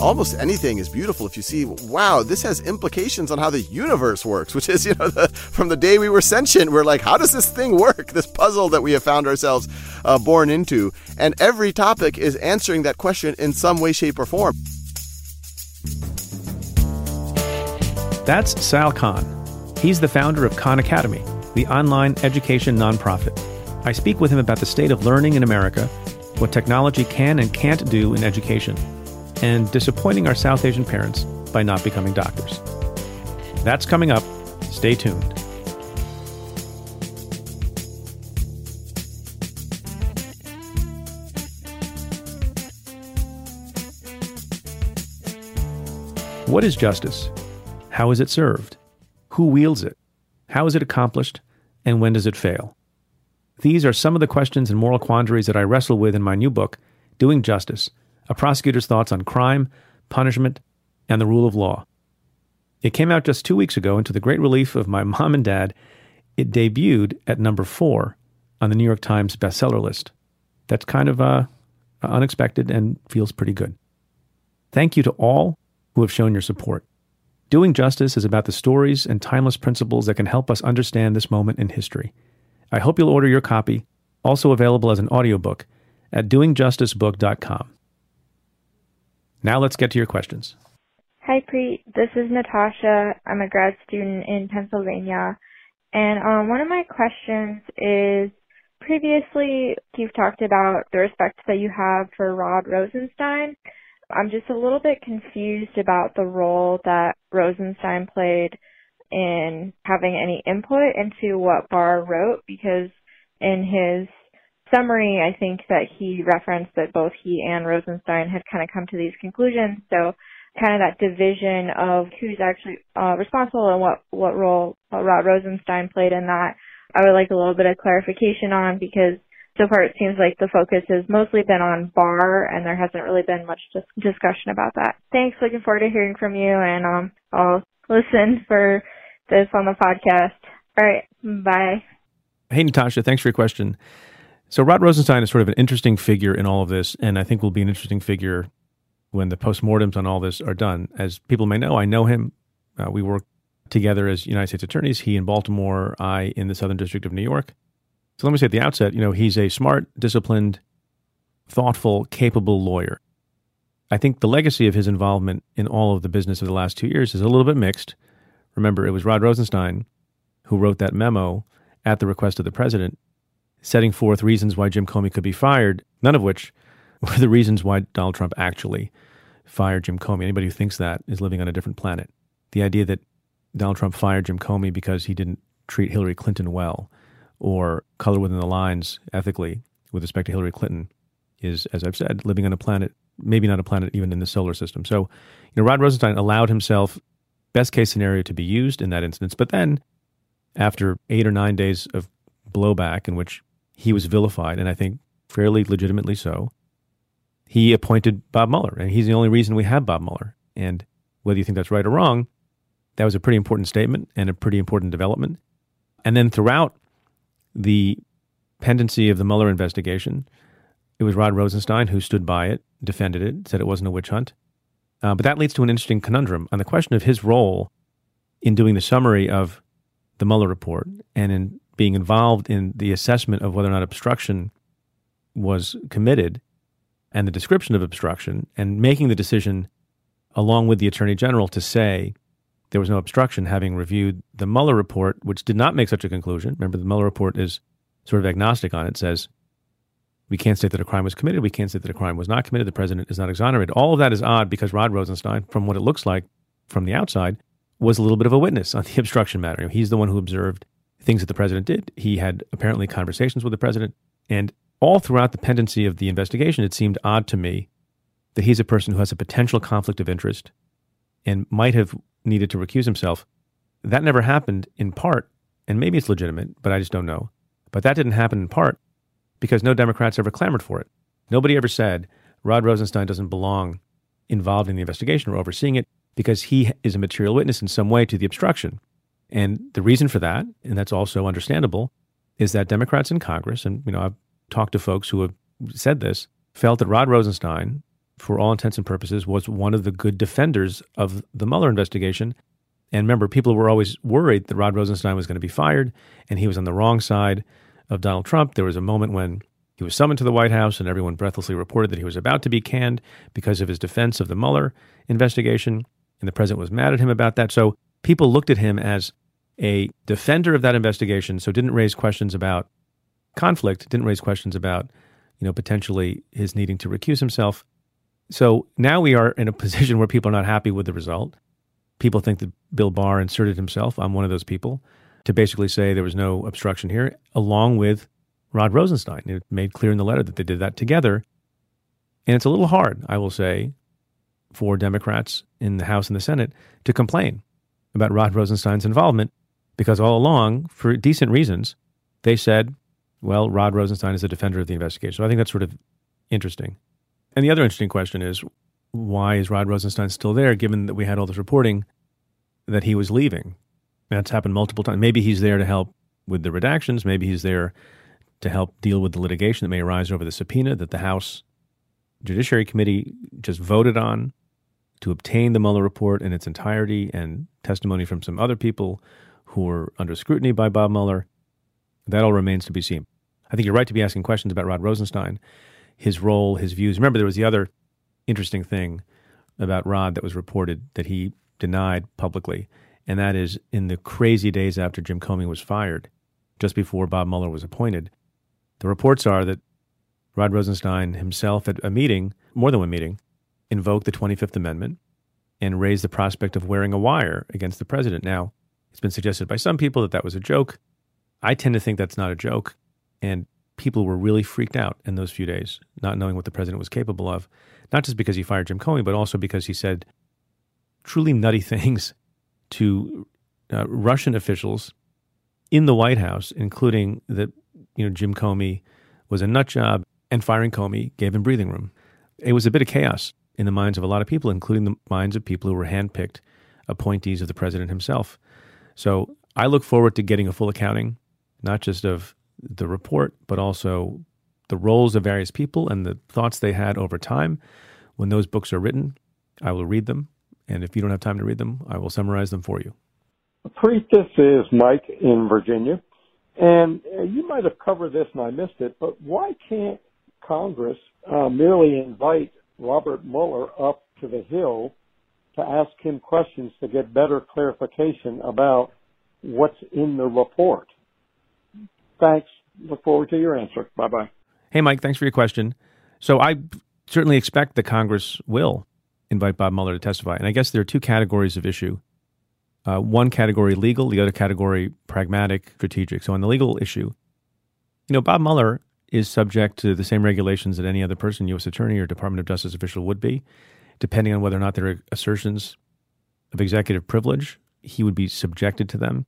Almost anything is beautiful if you see, wow, this has implications on how the universe works, which is, you know, the, from the day we were sentient, we're like, how does this thing work? This puzzle that we have found ourselves uh, born into. And every topic is answering that question in some way, shape, or form. That's Sal Khan. He's the founder of Khan Academy, the online education nonprofit. I speak with him about the state of learning in America, what technology can and can't do in education and disappointing our South Asian parents by not becoming doctors. That's coming up. Stay tuned. What is justice? How is it served? Who wields it? How is it accomplished? And when does it fail? These are some of the questions and moral quandaries that I wrestle with in my new book, Doing Justice a prosecutor's thoughts on crime, punishment, and the rule of law. It came out just two weeks ago, and to the great relief of my mom and dad, it debuted at number four on the New York Times bestseller list. That's kind of uh, unexpected and feels pretty good. Thank you to all who have shown your support. Doing Justice is about the stories and timeless principles that can help us understand this moment in history. I hope you'll order your copy, also available as an audiobook, at doingjusticebook.com. Now let's get to your questions. Hi, Preet. This is Natasha. I'm a grad student in Pennsylvania. And um, one of my questions is previously you've talked about the respect that you have for Rod Rosenstein. I'm just a little bit confused about the role that Rosenstein played in having any input into what Barr wrote because in his summary, I think that he referenced that both he and Rosenstein had kind of come to these conclusions. So kind of that division of who's actually uh, responsible and what, what role uh, Rod Rosenstein played in that, I would like a little bit of clarification on because so far it seems like the focus has mostly been on Barr and there hasn't really been much dis- discussion about that. Thanks. Looking forward to hearing from you and um, I'll listen for this on the podcast. All right. Bye. Hey, Natasha. Thanks for your question. So Rod Rosenstein is sort of an interesting figure in all of this, and I think will be an interesting figure when the postmortems on all this are done. As people may know, I know him. Uh, we work together as United States attorneys. He in Baltimore, I in the Southern District of New York. So let me say at the outset, you know, he's a smart, disciplined, thoughtful, capable lawyer. I think the legacy of his involvement in all of the business of the last two years is a little bit mixed. Remember, it was Rod Rosenstein who wrote that memo at the request of the president setting forth reasons why Jim Comey could be fired, none of which were the reasons why Donald Trump actually fired Jim Comey. Anybody who thinks that is living on a different planet. The idea that Donald Trump fired Jim Comey because he didn't treat Hillary Clinton well or color within the lines ethically with respect to Hillary Clinton is, as I've said, living on a planet, maybe not a planet even in the solar system. So, you know, Rod Rosenstein allowed himself, best case scenario, to be used in that instance. But then, after eight or nine days of blowback in which he was vilified, and I think fairly legitimately so. He appointed Bob Mueller, and he's the only reason we have Bob Mueller. And whether you think that's right or wrong, that was a pretty important statement and a pretty important development. And then throughout the pendency of the Mueller investigation, it was Rod Rosenstein who stood by it, defended it, said it wasn't a witch hunt. Uh, but that leads to an interesting conundrum on the question of his role in doing the summary of the Mueller report and in being involved in the assessment of whether or not obstruction was committed and the description of obstruction and making the decision along with the attorney general to say there was no obstruction having reviewed the Mueller report which did not make such a conclusion. Remember the Mueller report is sort of agnostic on it says we can't state that a crime was committed. We can't state that a crime was not committed. The president is not exonerated. All of that is odd because Rod Rosenstein from what it looks like from the outside was a little bit of a witness on the obstruction matter. He's the one who observed things that the president did he had apparently conversations with the president and all throughout the pendency of the investigation, it seemed odd to me that he's a person who has a potential conflict of interest and might have needed to recuse himself. That never happened in part, and maybe it's legitimate, but I just don't know. But that didn't happen in part because no Democrats ever clamored for it. Nobody ever said Rod Rosenstein doesn't belong involved in the investigation or overseeing it because he is a material witness in some way to the obstruction. And the reason for that, and that's also understandable, is that Democrats in Congress, and you know, I've talked to folks who have said this, felt that Rod Rosenstein, for all intents and purposes, was one of the good defenders of the Mueller investigation. And remember, people were always worried that Rod Rosenstein was going to be fired and he was on the wrong side of Donald Trump. There was a moment when he was summoned to the White House and everyone breathlessly reported that he was about to be canned because of his defense of the Mueller investigation. And the president was mad at him about that. So people looked at him as a defender of that investigation, so didn't raise questions about conflict, didn't raise questions about, you know, potentially his needing to recuse himself. So now we are in a position where people are not happy with the result. People think that Bill Barr inserted himself. I'm one of those people to basically say there was no obstruction here, along with Rod Rosenstein. It made clear in the letter that they did that together. And it's a little hard, I will say, for Democrats in the House and the Senate to complain about Rod Rosenstein's involvement because all along, for decent reasons, they said well, Rod Rosenstein is a defender of the investigation. So I think that's sort of interesting. And the other interesting question is why is Rod Rosenstein still there, given that we had all this reporting that he was leaving? That's happened multiple times. Maybe he's there to help with the redactions. Maybe he's there to help deal with the litigation that may arise over the subpoena that the House Judiciary Committee just voted on to obtain the Mueller report in its entirety and testimony from some other people who were under scrutiny by Bob Mueller. That all remains to be seen. I think you're right to be asking questions about Rod Rosenstein, his role, his views. Remember, there was the other interesting thing about Rod that was reported that he denied publicly, and that is in the crazy days after Jim Comey was fired, just before Bob Mueller was appointed. The reports are that Rod Rosenstein himself at a meeting, more than one meeting, invoked the 25th Amendment and raised the prospect of wearing a wire against the president. Now, it's been suggested by some people that that was a joke. I tend to think that's not a joke. And people were really freaked out in those few days, not knowing what the president was capable of, not just because he fired Jim Comey, but also because he said truly nutty things to uh, Russian officials in the White House, including that you know Jim Comey was a nut job and firing Comey gave him breathing room. It was a bit of chaos in the minds of a lot of people, including the minds of people who were handpicked appointees of the president himself. So I look forward to getting a full accounting, not just of the report, but also the roles of various people and the thoughts they had over time. When those books are written, I will read them. And if you don't have time to read them, I will summarize them for you. Preet, this is Mike in Virginia. And uh, you might have covered this and I missed it, but why can't Congress uh, merely invite Robert Mueller up to the Hill to ask him questions to get better clarification about what's in the report? Thanks. Look forward to your answer. Bye bye. Hey, Mike, thanks for your question. So I certainly expect the Congress will invite Bob Mueller to testify. And I guess there are two categories of issue. Uh, one category legal, the other category pragmatic, strategic. So on the legal issue, you know, Bob Mueller is subject to the same regulations that any other person, U.S. attorney or Department of Justice official would be, depending on whether or not there are assertions of executive privilege. He would be subjected to them.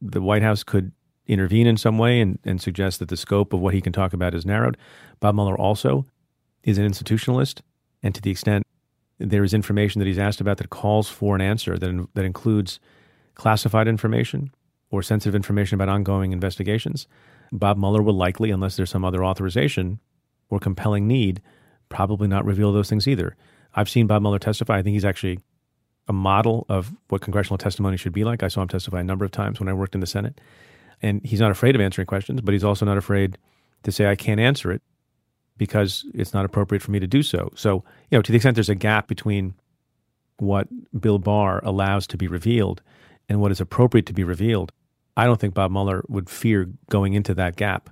The White House could intervene in some way and, and suggest that the scope of what he can talk about is narrowed. Bob Mueller also is an institutionalist, and to the extent there is information that he's asked about that calls for an answer that, that includes classified information or sensitive information about ongoing investigations, Bob Mueller will likely, unless there's some other authorization or compelling need, probably not reveal those things either. I've seen Bob Mueller testify. I think he's actually a model of what congressional testimony should be like. I saw him testify a number of times when I worked in the Senate. And he's not afraid of answering questions, but he's also not afraid to say, I can't answer it because it's not appropriate for me to do so. So, you know, to the extent there's a gap between what Bill Barr allows to be revealed and what is appropriate to be revealed, I don't think Bob Mueller would fear going into that gap.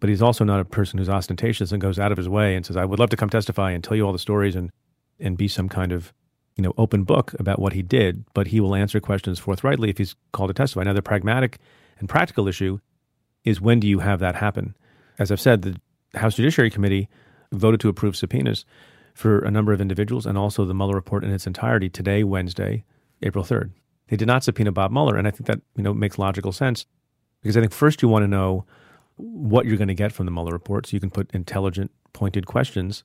But he's also not a person who's ostentatious and goes out of his way and says, I would love to come testify and tell you all the stories and, and be some kind of you know, open book about what he did, but he will answer questions forthrightly if he's called to testify. Now, the pragmatic and practical issue is when do you have that happen? As I've said, the House Judiciary Committee voted to approve subpoenas for a number of individuals and also the Mueller report in its entirety today, Wednesday, April 3rd. They did not subpoena Bob Mueller, and I think that you know makes logical sense because I think first you want to know what you're going to get from the Mueller report so you can put intelligent, pointed questions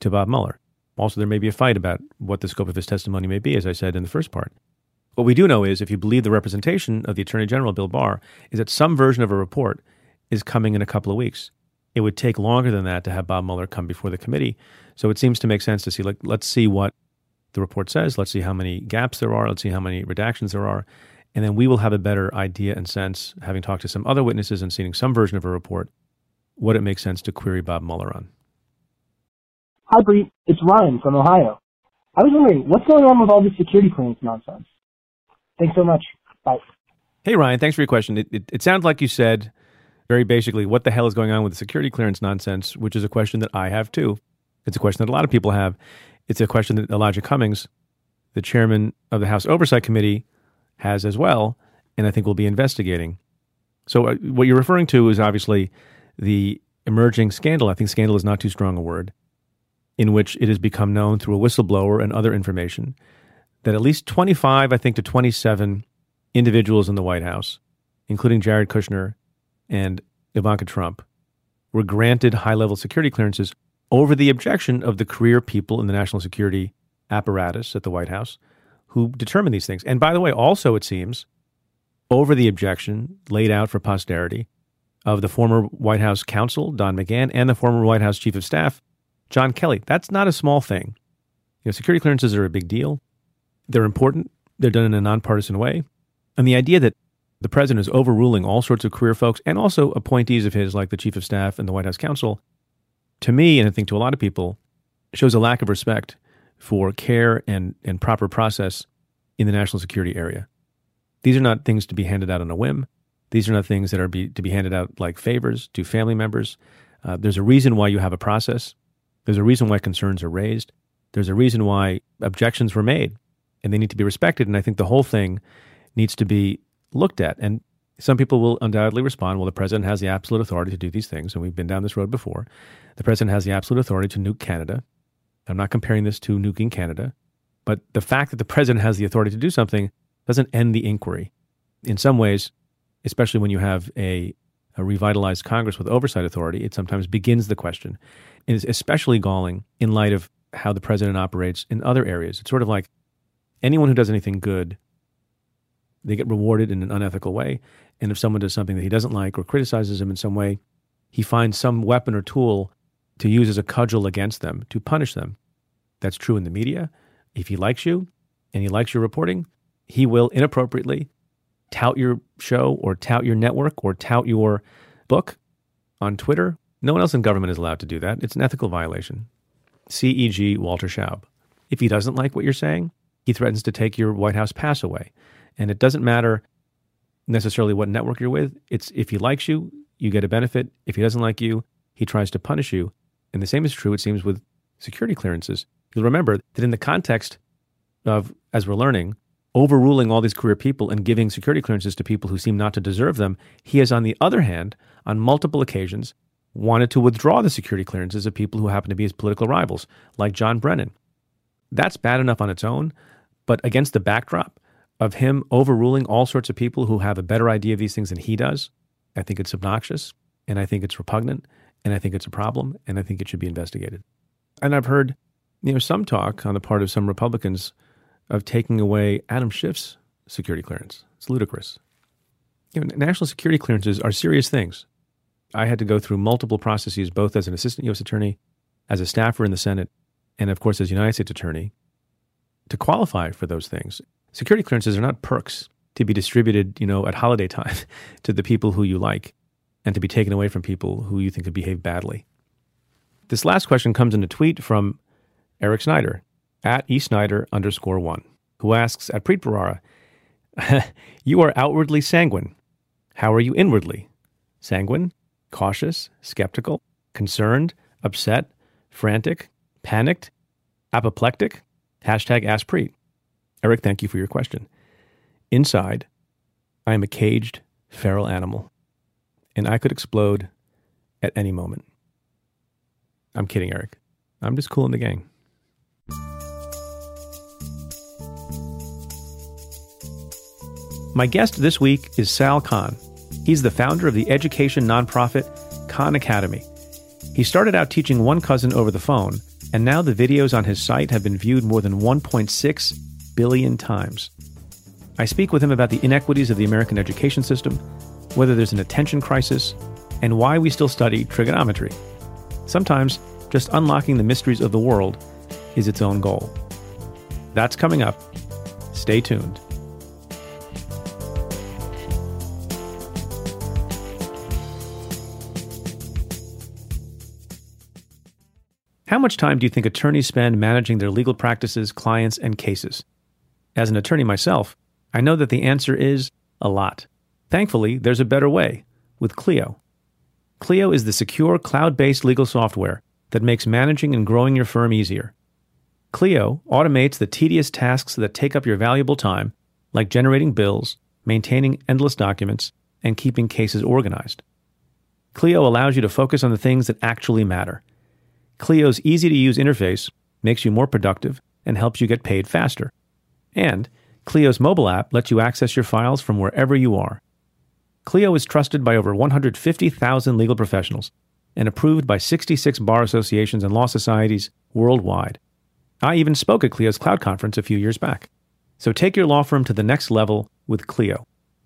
to Bob Mueller. Also, there may be a fight about what the scope of his testimony may be, as I said in the first part. What we do know is, if you believe the representation of the Attorney General, Bill Barr, is that some version of a report is coming in a couple of weeks. It would take longer than that to have Bob Mueller come before the committee. So it seems to make sense to see, like, let's see what the report says. Let's see how many gaps there are. Let's see how many redactions there are. And then we will have a better idea and sense, having talked to some other witnesses and seeing some version of a report, what it makes sense to query Bob Mueller on. Hi, Preet. It's Ryan from Ohio. I was wondering, what's going on with all this security clearance nonsense? Thanks so much. Bye. Hey, Ryan. Thanks for your question. It, it, it sounds like you said very basically what the hell is going on with the security clearance nonsense, which is a question that I have too. It's a question that a lot of people have. It's a question that Elijah Cummings, the chairman of the House Oversight Committee, has as well, and I think will be investigating. So, uh, what you're referring to is obviously the emerging scandal. I think scandal is not too strong a word in which it has become known through a whistleblower and other information that at least 25, I think, to 27 individuals in the White House, including Jared Kushner and Ivanka Trump, were granted high level security clearances over the objection of the career people in the national security apparatus at the White House who determine these things. And by the way, also, it seems, over the objection laid out for posterity of the former White House counsel, Don McGahn, and the former White House chief of staff, John Kelly. That's not a small thing. You know, security clearances are a big deal. They're important. They're done in a nonpartisan way. And the idea that the president is overruling all sorts of career folks and also appointees of his, like the chief of staff and the White House counsel, to me, and I think to a lot of people, shows a lack of respect for care and, and proper process in the national security area. These are not things to be handed out on a whim. These are not things that are be, to be handed out like favors to family members. Uh, there's a reason why you have a process. There's a reason why concerns are raised. There's a reason why objections were made, and they need to be respected. And I think the whole thing needs to be looked at. And some people will undoubtedly respond, well, the president has the absolute authority to do these things, and we've been down this road before. The president has the absolute authority to nuke Canada. I'm not comparing this to nuking Canada, but the fact that the president has the authority to do something doesn't end the inquiry. In some ways, especially when you have a, a revitalized Congress with oversight authority, it sometimes begins the question is especially galling in light of how the president operates in other areas. It's sort of like anyone who does anything good, they get rewarded in an unethical way. And if someone does something that he doesn't like or criticizes him in some way, he finds some weapon or tool to use as a cudgel against them to punish them. That's true in the media. If he likes you and he likes your reporting, he will inappropriately tout your show or tout your network or tout your book on Twitter no one else in government is allowed to do that. It's an ethical violation. CEG Walter Shaub. If he doesn't like what you're saying, he threatens to take your White House pass away. And it doesn't matter necessarily what network you're with. It's if he likes you, you get a benefit. If he doesn't like you, he tries to punish you. And the same is true, it seems, with security clearances. You'll remember that in the context of, as we're learning, overruling all these career people and giving security clearances to people who seem not to deserve them, he has, on the other hand, on multiple occasions, wanted to withdraw the security clearances of people who happen to be his political rivals, like John Brennan. That's bad enough on its own, but against the backdrop of him overruling all sorts of people who have a better idea of these things than he does, I think it's obnoxious, and I think it's repugnant, and I think it's a problem, and I think it should be investigated. And I've heard, you know, some talk on the part of some Republicans of taking away Adam Schiff's security clearance. It's ludicrous. You know, national security clearances are serious things. I had to go through multiple processes, both as an assistant U.S. attorney, as a staffer in the Senate, and of course as United States attorney, to qualify for those things. Security clearances are not perks to be distributed, you know, at holiday time to the people who you like and to be taken away from people who you think have behaved badly. This last question comes in a tweet from Eric Snyder at eSnyder underscore one, who asks at Preet Bharara, You are outwardly sanguine. How are you inwardly? Sanguine, cautious, skeptical, concerned, upset, frantic, panicked, apoplectic? Hashtag Ask Preet. Eric, thank you for your question. Inside, I am a caged, feral animal, and I could explode at any moment. I'm kidding, Eric. I'm just cool in the gang. My guest this week is Sal Khan. He's the founder of the education nonprofit Khan Academy. He started out teaching one cousin over the phone, and now the videos on his site have been viewed more than 1.6 billion times. I speak with him about the inequities of the American education system, whether there's an attention crisis, and why we still study trigonometry. Sometimes, just unlocking the mysteries of the world is its own goal. That's coming up. Stay tuned. How much time do you think attorneys spend managing their legal practices, clients, and cases? As an attorney myself, I know that the answer is a lot. Thankfully, there's a better way with Clio. Clio is the secure cloud based legal software that makes managing and growing your firm easier. Clio automates the tedious tasks that take up your valuable time, like generating bills, maintaining endless documents, and keeping cases organized. Clio allows you to focus on the things that actually matter Clio's easy to use interface makes you more productive and helps you get paid faster. And Clio's mobile app lets you access your files from wherever you are. Clio is trusted by over 150,000 legal professionals and approved by 66 bar associations and law societies worldwide. I even spoke at Clio's Cloud Conference a few years back. So take your law firm to the next level with Clio.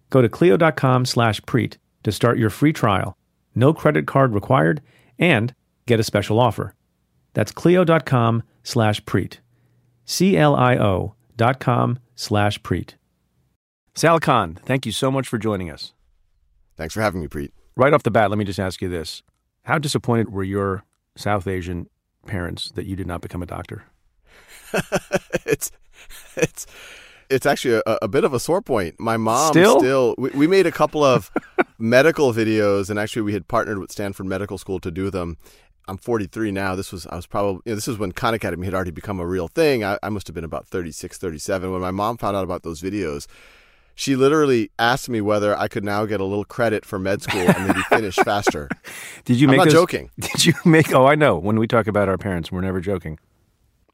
Go to clio.com slash preet to start your free trial. No credit card required and get a special offer. That's clio.com slash preet. C-L-I-O dot com slash preet. Sal Khan, thank you so much for joining us. Thanks for having me, Preet. Right off the bat, let me just ask you this. How disappointed were your South Asian parents that you did not become a doctor? it's it's it's actually a, a, bit of a sore point. My mom still, still we, we made a couple of medical videos, and actually we had partnered with Stanford Medical School to do them. I'm 43 now. This was I was probably you know, this is when Khan Academy had already become a real thing. I, I must have been about 36, 37 when my mom found out about those videos. She literally asked me whether I could now get a little credit for med school and maybe finish faster. Did you I'm make not those- joking. Did you make Oh, I know. When we talk about our parents, we're never joking.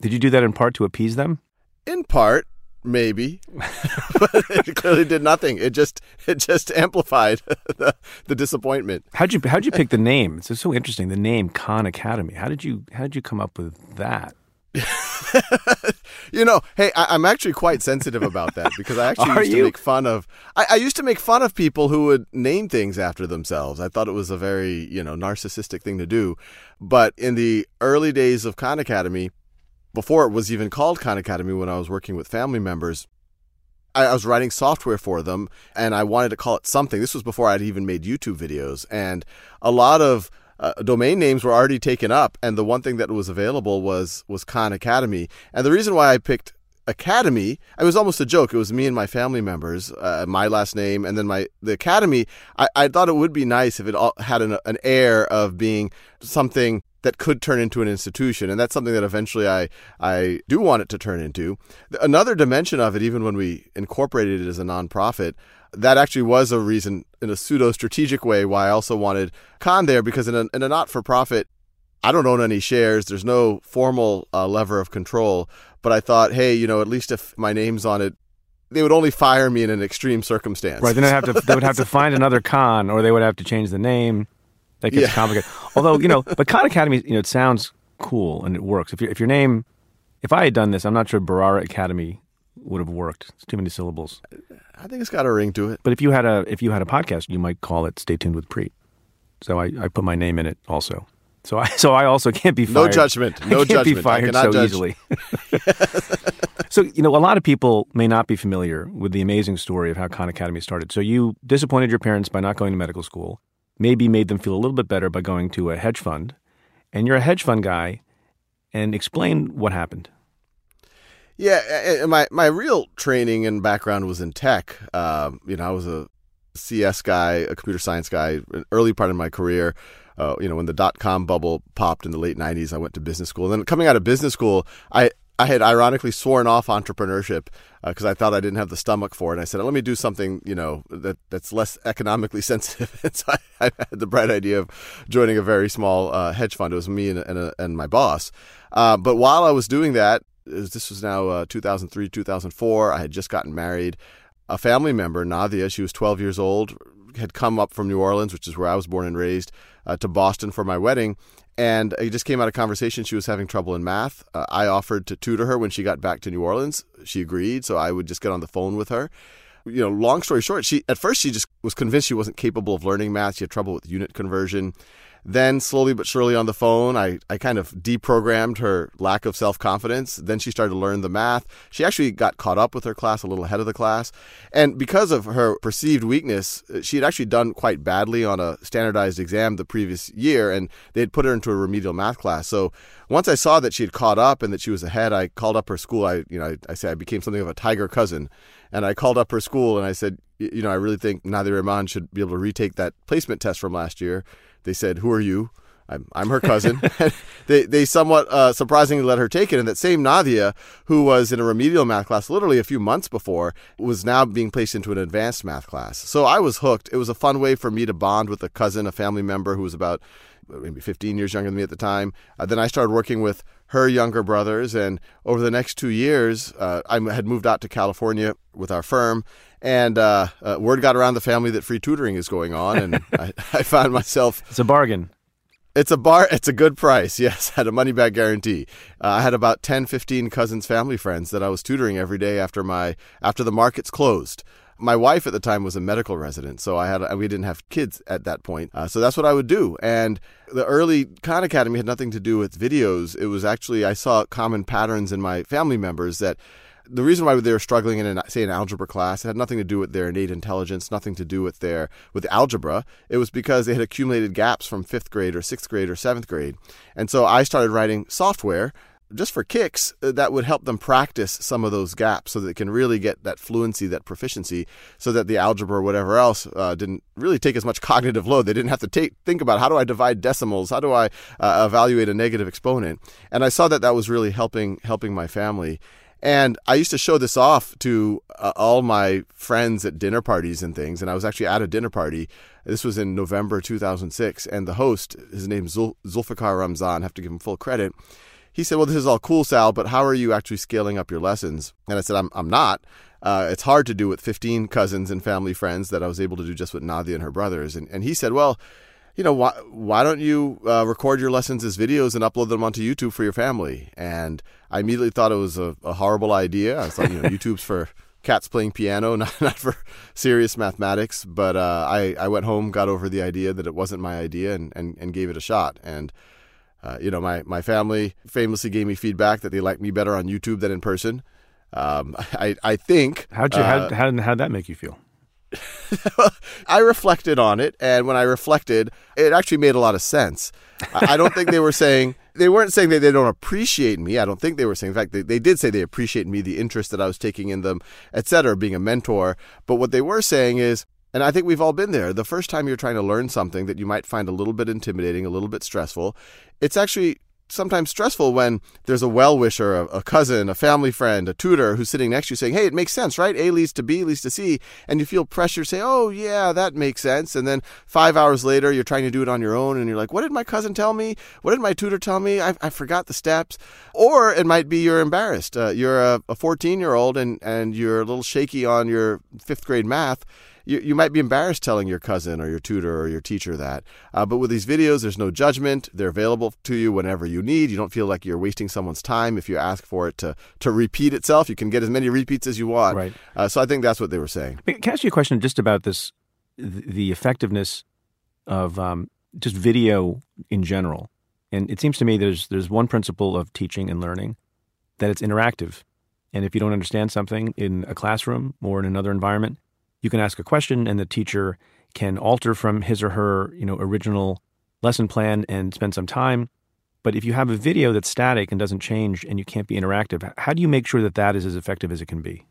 Did you do that in part to appease them? In part, maybe, but it clearly did nothing. It just it just amplified the, the disappointment. How'd you how'd you pick the name? It's so interesting. The name Khan Academy. How did you how did you come up with that? you know, hey, I, am actually quite sensitive about that because I actually used to you? make fun of. I, I used to make fun of people who would name things after themselves. I thought it was a very you know narcissistic thing to do. But in the early days of Khan Academy, before it was even called Khan Academy, when I was working with family members. I was writing software for them and I wanted to call it something. This was before I'd even made YouTube videos. And a lot of uh, domain names were already taken up. And the one thing that was available was, was Khan Academy. And the reason why I picked Academy, it was almost a joke. It was me and my family members, uh, my last name, and then my the Academy. I, I thought it would be nice if it all had an, an air of being something that could turn into an institution, and that's something that eventually I I do want it to turn into. Another dimension of it, even when we incorporated it as a nonprofit, that actually was a reason in a pseudo strategic way why I also wanted Khan there because in a, in a not for profit, I don't own any shares. There's no formal uh, lever of control, but I thought, hey, you know, at least if my name's on it. They would only fire me in an extreme circumstance. Right. Then to they would have to find another Khan, or they would have to change the name. That gets Yeah. complicated. Although you know, but Khan Academy, you know, it sounds cool and it works. If your if your name, if I had done this, I'm not sure Bharara Academy would have worked. It's too many syllables. I think it's got a ring to it. But if you had a if you had a podcast, you might call it "Stay Tuned with Preet." so I, I put my name in it also. So I so I also can't be fired. No judgment. I No can't judgment. be I fired so judge. easily. so you know, a lot of people may not be familiar with the amazing story of how Khan Academy started. So you disappointed your parents by not going to medical school, maybe made them feel a little bit better by going to a hedge fund, and you're a hedge fund guy. And explain what happened. Yeah, my my real training and background was in tech. Um, you know, I was a CS guy, a computer science guy, an early part of my career. Uh, you know, when the dot com bubble popped in the late '90s, I went to business school. And then coming out of business school, I I had ironically sworn off entrepreneurship because I thought I didn't have the stomach for it. And I said, let me do something, you know, that that's less economically sensitive. and so I, I had the bright idea of joining a very small uh, hedge fund. It was me and and, a, and my boss. Uh, but while I was doing that, this was now uh, 2003, 2004. I had just gotten married. A family member, Nadia, she was 12 years old, had come up from New Orleans, which is where I was born and raised, uh, to Boston for my wedding. And it just came out of conversation. She was having trouble in math. Uh, I offered to tutor her when she got back to New Orleans. She agreed, so I would just get on the phone with her. You know, long story short, she at first she just was convinced she wasn't capable of learning math. She had trouble with unit conversion. Then, slowly but surely on the phone, I, I kind of deprogrammed her lack of self confidence. Then she started to learn the math. She actually got caught up with her class, a little ahead of the class. And because of her perceived weakness, uh, she had actually done quite badly on a standardized exam the previous year, and they had put her into a remedial math class. So once I saw that she had caught up and that she was ahead, I called up her school. I, you know, I, I say I became something of a tiger cousin, and I called up her school and I said, you know, I really think Nadia Rahman should be able to retake that placement test from last year. They said, "Who are you?" I'm, I'm her cousin. they they somewhat uh, surprisingly let her take it, and that same Nadia, who was in a remedial math class literally a few months before, was now being placed into an advanced math class. So I was hooked. It was a fun way for me to bond with a cousin, a family member who was about uh, maybe 15 years younger than me at the time. Uh, then I started working with her younger brothers, and over the next two years, uh, I had moved out to California with our firm. And uh, uh, word got around the family that free tutoring is going on, and I, I found myself It's a bargain. it's a bar. It's a good price. Yes, had a money back guarantee. Uh, I had about 10, 15 cousins, family friends that I was tutoring every day after my after the markets closed. My wife at the time was a medical resident, so I had we didn't have kids at that point. Uh, so that's what I would do. And the early Khan Academy had nothing to do with videos. It was actually I saw common patterns in my family members that the reason why they were struggling in, an, say, an algebra class it had nothing to do with their innate intelligence, nothing to do with their with algebra. It was because they had accumulated gaps from fifth grade or sixth grade or seventh grade, and so I started writing software just for kicks uh, that would help them practice some of those gaps so that they can really get that fluency, that proficiency, so that the algebra or whatever else uh, didn't really take as much cognitive load. They didn't have to take, think about how do I divide decimals, how do I uh, evaluate a negative exponent, and I saw that that was really helping helping my family. And I used to show this off to uh, all my friends at dinner parties and things. And I was actually at a dinner party. This was in November 2006. And the host, his name's Zul- Zulfikar Ramzan, have to give him full credit. He said, Well, this is all cool, Sal, but how are you actually scaling up your lessons? And I said, I'm, I'm not. Uh, it's hard to do with 15 cousins and family friends that I was able to do just with Nadia and her brothers. And, and he said, Well, you know, why, why don't you uh, record your lessons as videos and upload them onto YouTube for your family? And I immediately thought it was a, a horrible idea. I thought, you know, YouTube's for cats playing piano, not, not for serious mathematics. But uh, I, I went home, got over the idea that it wasn't my idea, and, and, and gave it a shot. And, uh, you know, my, my family famously gave me feedback that they liked me better on YouTube than in person. Um, I, I think. How'd you uh, how how how'd that make you feel? I reflected on it, and when I reflected, it actually made a lot of sense. I I don't think they were saying they weren't saying that they don't appreciate me. I don't think they were saying. In fact, they, they did say they appreciate me, the interest that I was taking in them, et cetera, being a mentor. But what they were saying is, and I think we've all been there. The first time you're trying to learn something that you might find a little bit intimidating, a little bit stressful, it's actually sometimes stressful when there's a well wisher, a, a cousin, a family friend, a tutor who's sitting next to you saying, Hey, it makes sense, right? A leads to B leads to C. And you feel pressure to say, Oh, yeah, that makes sense. And then five hours later, you're trying to do it on your own and you're like, What did my cousin tell me? What did my tutor tell me? I, I forgot the steps. Or it might be you're embarrassed. Uh, you're a 14 year old and, and you're a little shaky on your fifth grade math you, you might be embarrassed telling your cousin or your tutor or your teacher that. Uh, but with these videos, there's no judgment. They're available to you whenever you need. You don't feel like you're wasting someone's time if you ask for it to, to repeat itself. You can get as many repeats as you want. Right. Uh, so I think that's what they were saying. Can I ask you a question just about this, the effectiveness of um, just video in general. And it seems to me there's there's one principle of teaching and learning that it's interactive. And if you don't understand something in a classroom or in another environment, you can ask a question and the teacher can alter from his or her, you know, original lesson plan and spend some time. But if you have a video that's static and doesn't change and you can't be interactive, how do you make sure that that is as effective as it can be?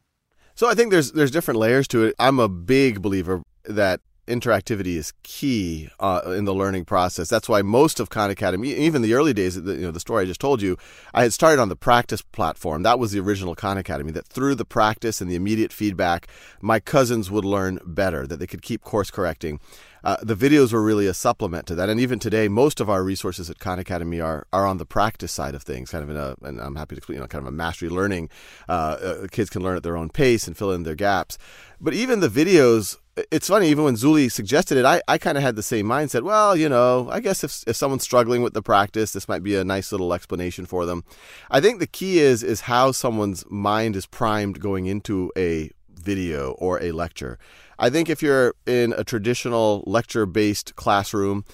So I think there's there's different layers to it. I'm a big believer that interactivity is key uh, in the learning process. That's why most of Khan Academy, even the early days, the, you know, the story I just told you, I had started on the practice platform. That was the original Khan Academy. That through the practice and the immediate feedback, my cousins would learn better. That they could keep course correcting. Uh, the videos were really a supplement to that. And even today, most of our resources at Khan Academy are are on the practice side of things, kind of in a, and I'm happy to explain, you know, kind of a mastery learning. Uh, uh, kids can learn at their own pace and fill in their gaps. But even the videos, it's funny, even when Zuli suggested it, I, I kind of had the same mindset. Well, you know, I guess if, if someone's struggling with the practice, this might be a nice little explanation for them. I think the key is is how someone's mind is primed going into a video or a lecture. I think if you're in a traditional lecture based classroom,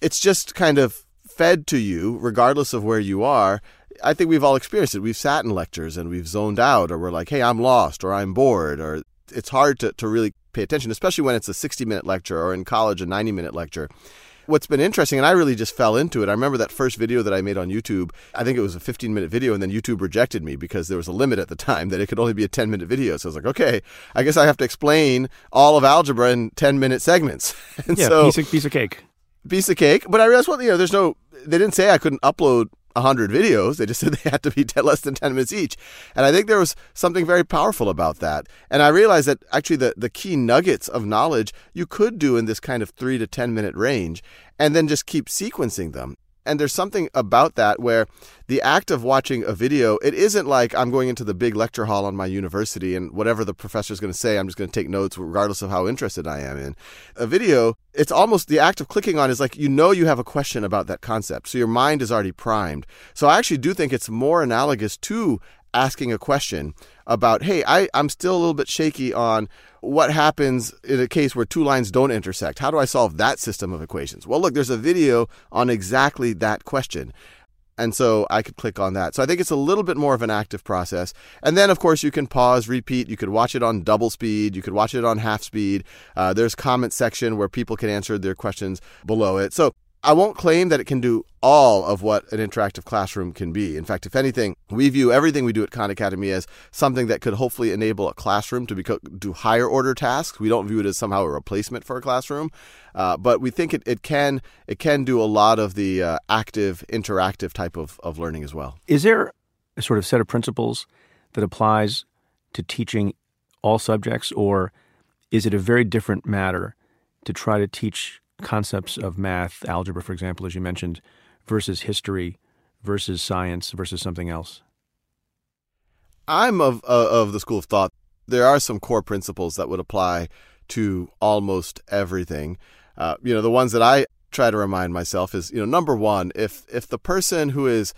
it's just kind of fed to you, regardless of where you are. I think we've all experienced it. We've sat in lectures and we've zoned out, or we're like, hey, I'm lost, or I'm bored, or it's hard to, to really pay attention, especially when it's a 60 minute lecture or in college, a 90 minute lecture what's been interesting, and I really just fell into it. I remember that first video that I made on YouTube. I think it was a 15 minute video, and then YouTube rejected me because there was a limit at the time that it could only be a 10 minute video. So I was like, okay, I guess I have to explain all of algebra in 10 minute segments. and yeah, so, piece of, piece of cake. Piece of cake. But I realized, well, you know, there's no, they didn't say I couldn't upload 100 videos. They just said they had to be less than 10 minutes each. And I think there was something very powerful about that. And I realized that actually the, the key nuggets of knowledge you could do in this kind of 3 to 10 minute range and then just keep sequencing them. And there's something about that where the act of watching a video, it isn't like I'm going into the big lecture hall on my university and whatever the professor is going to say, I'm just going to take notes regardless of how interested I am in. A video, it's almost the act of clicking on is like you know you have a question about that concept. So your mind is already primed. So I actually do think it's more analogous to asking a question about, hey, I, I'm still a little bit shaky on what happens in a case where two lines don't intersect. How do I solve that system of equations? Well, look, there's a video on exactly that question. And so I could click on that. So I think it's a little bit more of an active process. And then, of course, you can pause, repeat. You could watch it on double speed. You could watch it on half speed. Uh, there's comment section where people can answer their questions below it. So I won't claim that it can do all of what an interactive classroom can be. In fact, if anything, we view everything we do at Khan Academy as something that could hopefully enable a classroom to do higher order tasks. We don't view it as somehow a replacement for a classroom, uh, but we think it, it can it can do a lot of the uh, active, interactive type of, of learning as well. Is there a sort of set of principles that applies to teaching all subjects, or is it a very different matter to try to teach concepts of math, algebra, for example, as you mentioned, versus history, versus science, versus something else? I'm of uh, of the school of thought. There are some core principles that would apply to almost everything. Uh, you know, the ones that I try to remind myself is, you know, number one, if if the person who is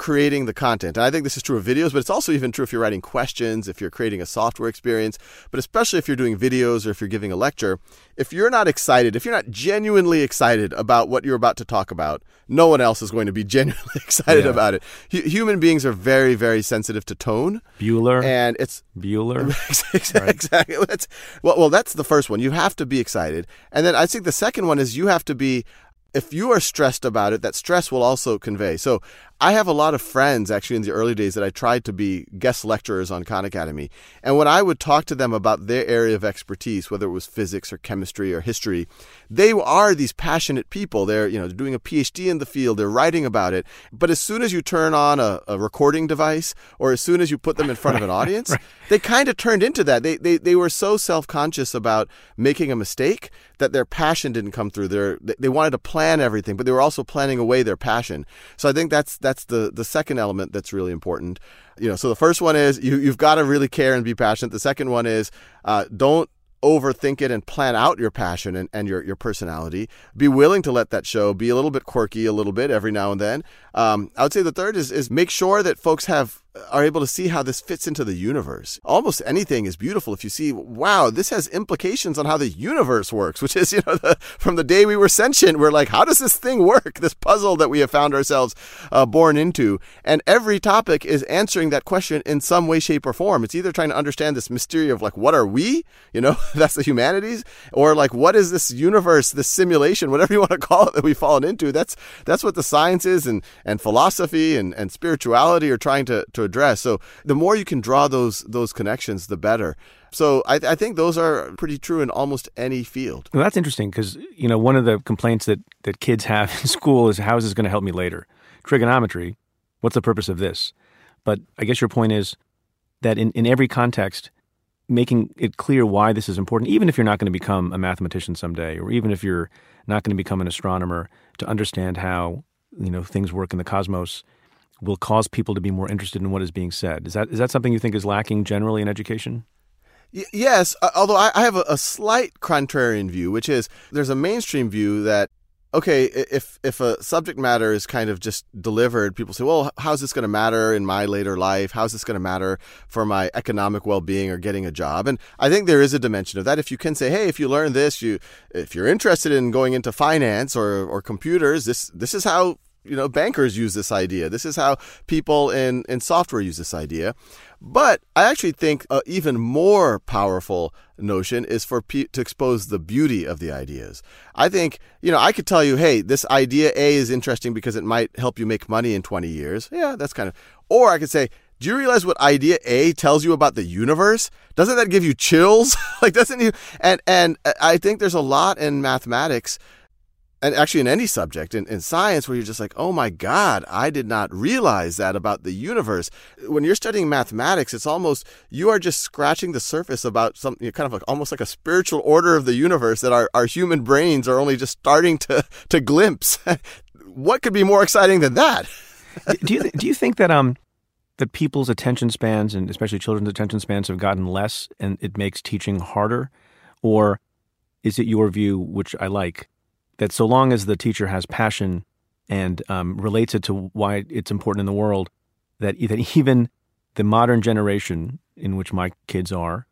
creating the content. And I think this is true of videos, but it's also even true if you're writing questions, if you're creating a software experience, but especially if you're doing videos or if you're giving a lecture. If you're not excited, if you're not genuinely excited about what you're about to talk about, no one else is going to be genuinely excited yeah. about it. H- human beings are very, very sensitive to tone. Bueller. And it's Bueller. exactly. exactly. That's, well, well, that's the first one. You have to be excited. And then I think the second one is you have to be if you are stressed about it, that stress will also convey. So I have a lot of friends actually in the early days that I tried to be guest lecturers on Khan Academy. And when I would talk to them about their area of expertise, whether it was physics or chemistry or history, they are these passionate people. They're, you know, doing a PhD in the field, they're writing about it. But as soon as you turn on a, a recording device or as soon as you put them in front of an audience, right. they kind of turned into that. They, they, they were so self conscious about making a mistake that their passion didn't come through. They're, they wanted to plan everything, but they were also planning away their passion. So I think that's, that's the the second element that's really important. You know, so the first one is you you've got to really care and be passionate. The second one is uh, don't overthink it and plan out your passion and, and your, your personality. Be willing to let that show. Be a little bit quirky a little bit every now and then. Um, I would say the third is is make sure that folks have are able to see how this fits into the universe. Almost anything is beautiful if you see, wow, this has implications on how the universe works, which is, you know, the, from the day we were sentient, we're like, how does this thing work? This puzzle that we have found ourselves uh, born into. And every topic is answering that question in some way, shape, or form. It's either trying to understand this mystery of like, what are we? You know, that's the humanities, or like, what is this universe, this simulation, whatever you want to call it that we've fallen into? That's that's what the sciences and, and philosophy and, and spirituality are trying to, to address. So the more you can draw those those connections, the better. So I, I think those are pretty true in almost any field. Well, that's interesting because you know one of the complaints that that kids have in school is how is this going to help me later? Trigonometry. What's the purpose of this? But I guess your point is that in, in every context, making it clear why this is important, even if you're not going to become a mathematician someday, or even if you're not going to become an astronomer, to understand how you know things work in the cosmos will cause people to be more interested in what is being said. Is that is that something you think is lacking generally in education? Y- yes, uh, although I, I have a, a slight contrarian view, which is there's a mainstream view that okay, if if a subject matter is kind of just delivered, people say, well, how's this going to matter in my later life? How's this going to matter for my economic well-being or getting a job? And I think there is a dimension of that. If you can say, hey, if you learn this, you if you're interested in going into finance or or computers, this this is how you know bankers use this idea. This is how people in in software use this idea. But I actually think an even more powerful notion is for pe- to expose the beauty of the ideas. I think, you know, I could tell you, hey, this idea A is interesting because it might help you make money in 20 years. Yeah, that's kind of. Or I could say, do you realize what idea A tells you about the universe? Doesn't that give you chills? like, doesn't you? And and uh, I think there's a lot in mathematics and actually in any subject in, in science where you're just like oh my god i did not realize that about the universe. When you're studying mathematics it's almost you are just scratching the surface about something kind of like almost like a spiritual order of the universe that our, our human brains are only just starting to to glimpse. What could be more exciting than that? Do you do you think that um that people's attention spans and especially children's attention spans have gotten less and it makes teaching harder? Or is it your view which i like that so long as the teacher has passion and um, relates it to why it's important in the world, that, that even the modern generation in which my kids are,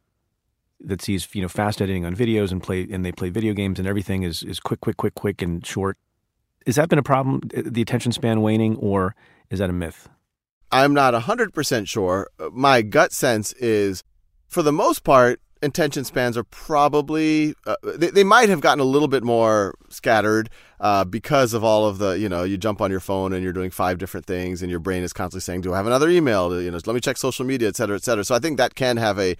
that sees you know fast editing on videos and play and they play video games and everything is is quick, quick, quick, quick and short. Has that been a problem? The attention span waning, or is that a myth? I'm not 100% sure. My gut sense is, for the most part, attention spans are probably uh, they, they might have gotten a little bit more scattered uh, because of all of the you know you jump on your phone and you're doing five different things and your brain is constantly saying do i have another email you know let me check social media et cetera et cetera so i think that can have a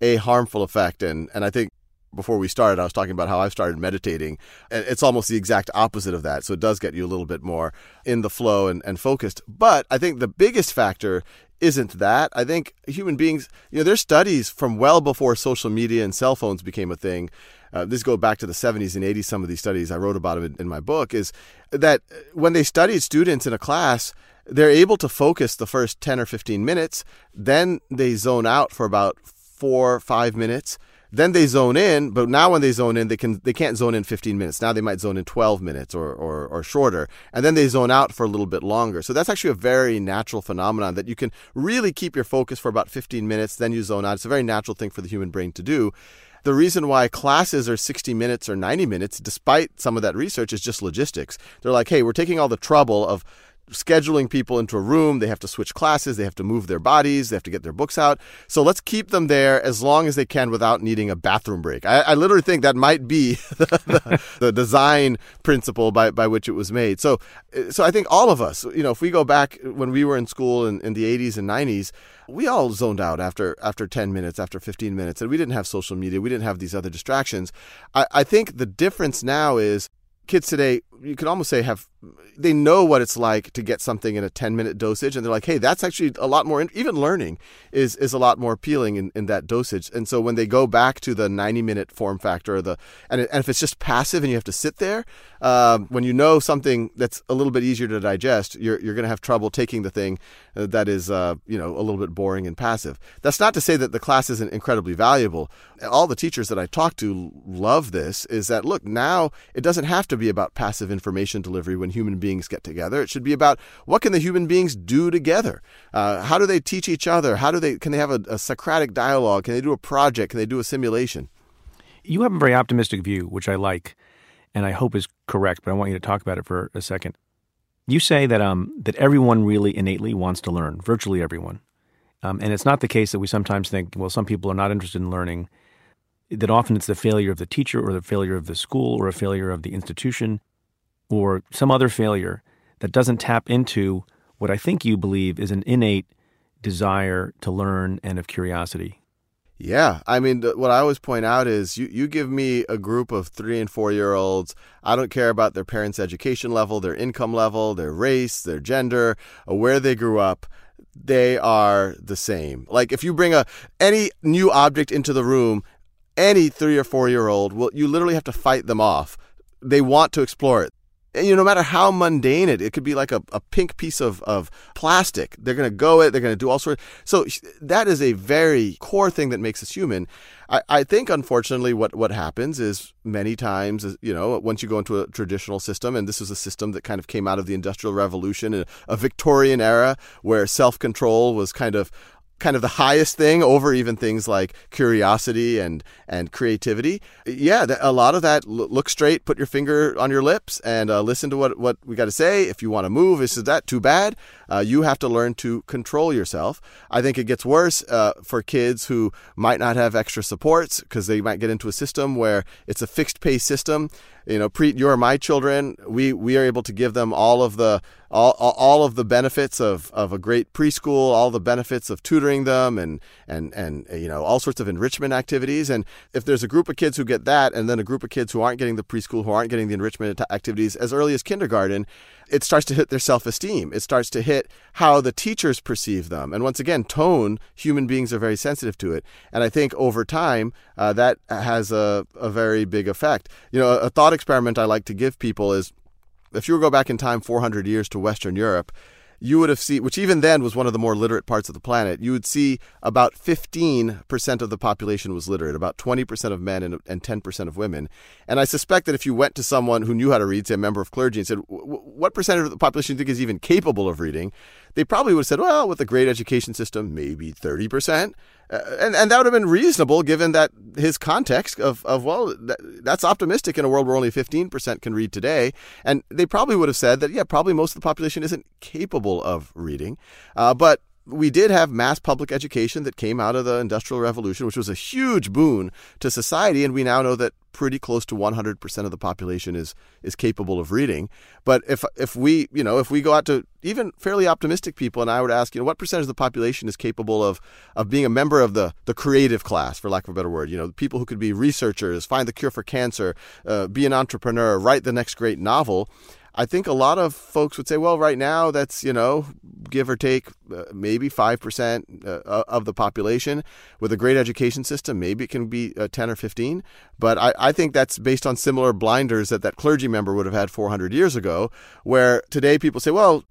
a harmful effect and and i think before we started, I was talking about how I've started meditating, and it's almost the exact opposite of that. So it does get you a little bit more in the flow and, and focused. But I think the biggest factor isn't that. I think human beings, you know, there's studies from well before social media and cell phones became a thing. Uh, this go back to the 70s and 80s. Some of these studies I wrote about in, in my book is that when they studied students in a class, they're able to focus the first 10 or 15 minutes. Then they zone out for about four, five minutes then they zone in, but now when they zone in, they can they can't zone in 15 minutes. Now they might zone in 12 minutes or, or, or shorter, and then they zone out for a little bit longer. So that's actually a very natural phenomenon that you can really keep your focus for about 15 minutes, then you zone out. It's a very natural thing for the human brain to do. The reason why classes are 60 minutes or 90 minutes, despite some of that research, is just logistics. They're like, hey, we're taking all the trouble of scheduling people into a room. They have to switch classes. They have to move their bodies. They have to get their books out. So let's keep them there as long as they can without needing a bathroom break. I, I literally think that might be the, the, design principle by, by which it was made. So, so I think all of us, you know, if we go back when we were in school in, in the 80s and 90s, we all zoned out after after 10 minutes, after 15 minutes, and we didn't have social media. We didn't have these other distractions. I, I think the difference now is kids today you could almost say have they know what it's like to get something in a 10 minute dosage and they're like hey that's actually a lot more even learning is is a lot more appealing in, in that dosage. And so when they go back to the 90 minute form factor or the and, and if it's just passive and you have to sit there um, when you know something that's a little bit easier to digest you're, you're going to have trouble taking the thing uh, that is uh, you know a little bit boring and passive. That's not to say that the class isn't incredibly valuable. All the teachers that i talk to love this is that look now it doesn't have to be about passive of information delivery when human beings get together. It should be about what can the human beings do together? Uh, how do they teach each other? How do they can they have a, a Socratic dialogue? Can they do a project? Can they do a simulation? You have a very optimistic view, which I like, and I hope is correct. But I want you to talk about it for a second. You say that um, that everyone really innately wants to learn, virtually everyone, um, and it's not the case that we sometimes think, well, some people are not interested in learning. That often it's the failure of the teacher, or the failure of the school, or a failure of the institution, or some other failure that doesn't tap into what I think you believe is an innate desire to learn and of curiosity. Yeah, I mean, what I always point out is you, you give me a group of three and four year olds. I don't care about their parents' education level, their income level, their race, their gender, where they grew up. They are the same. Like if you bring a any new object into the room, any three or four year old will you literally have to fight them off. They want to explore it you know, no matter how mundane it, it could be like a, a pink piece of, of plastic. They're going to go it. They're going to do all sorts. So that is a very core thing that makes us human. I, I think, unfortunately, what, what happens is many times, you know, once you go into a traditional system, and this is a system that kind of came out of the Industrial Revolution, a, a Victorian era where self control was kind of kind of the highest thing over even things like curiosity and and creativity. Yeah, a lot of that look straight, put your finger on your lips, and uh, listen to what what we got to say. If you want to move, is that too bad? Uh, you have to learn to control yourself. I think it gets worse uh, for kids who might not have extra supports because they might get into a system where it's a fixed pay system. You know, pre, you are my children. We we are able to give them all of the all, all of the benefits of, of a great preschool, all the benefits of tutoring them, and and and you know all sorts of enrichment activities. And if there's a group of kids who get that, and then a group of kids who aren't getting the preschool, who aren't getting the enrichment activities as early as kindergarten, it starts to hit their self esteem. It starts to hit how the teachers perceive them. And once again, tone, human beings are very sensitive to it. And I think over time, uh, that has a, a very big effect. You know, a thought experiment I like to give people is if you were to go back in time 400 years to Western Europe, you would have seen, which even then was one of the more literate parts of the planet, you would see about 15% of the population was literate, about 20% of men and, and 10% of women. And I suspect that if you went to someone who knew how to read, say a member of clergy, and said, What percentage of the population do you think is even capable of reading? They probably would have said, Well, with a great education system, maybe 30%. Uh, and, and that would have been reasonable given that his context of, of well, that, that's optimistic in a world where only 15% can read today. And they probably would have said that, yeah, probably most of the population isn't capable of reading. Uh, but we did have mass public education that came out of the Industrial Revolution, which was a huge boon to society. And we now know that pretty close to 100% of the population is is capable of reading. But if if we, you know, if we go out to even fairly optimistic people and I would ask, you know, what percentage of the population is capable of of being a member of the the creative class, for lack of a better word, you know, people who could be researchers, find the cure for cancer, uh, be an entrepreneur, write the next great novel, I think a lot of folks would say, well, right now that's, you know, give or take uh, maybe 5% uh, of the population. With a great education system, maybe it can be uh, 10 or 15. But I, I think that's based on similar blinders that that clergy member would have had 400 years ago, where today people say, well,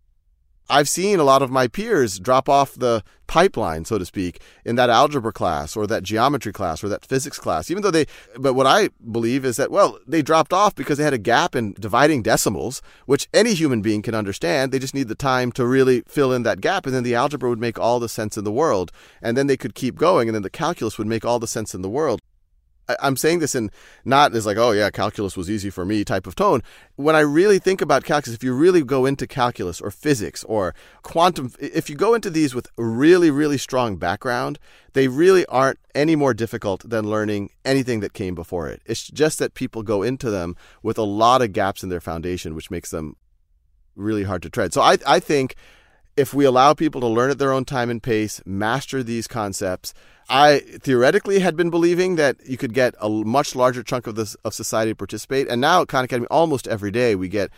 I've seen a lot of my peers drop off the pipeline, so to speak, in that algebra class or that geometry class or that physics class, even though they, but what I believe is that, well, they dropped off because they had a gap in dividing decimals, which any human being can understand. They just need the time to really fill in that gap. And then the algebra would make all the sense in the world. And then they could keep going. And then the calculus would make all the sense in the world. I'm saying this in not as like, oh yeah, calculus was easy for me type of tone. When I really think about calculus, if you really go into calculus or physics or quantum, if you go into these with really, really strong background, they really aren't any more difficult than learning anything that came before it. It's just that people go into them with a lot of gaps in their foundation, which makes them really hard to tread. So I, I think if we allow people to learn at their own time and pace, master these concepts, I theoretically had been believing that you could get a much larger chunk of this of society to participate, and now at Khan Academy, almost every day we get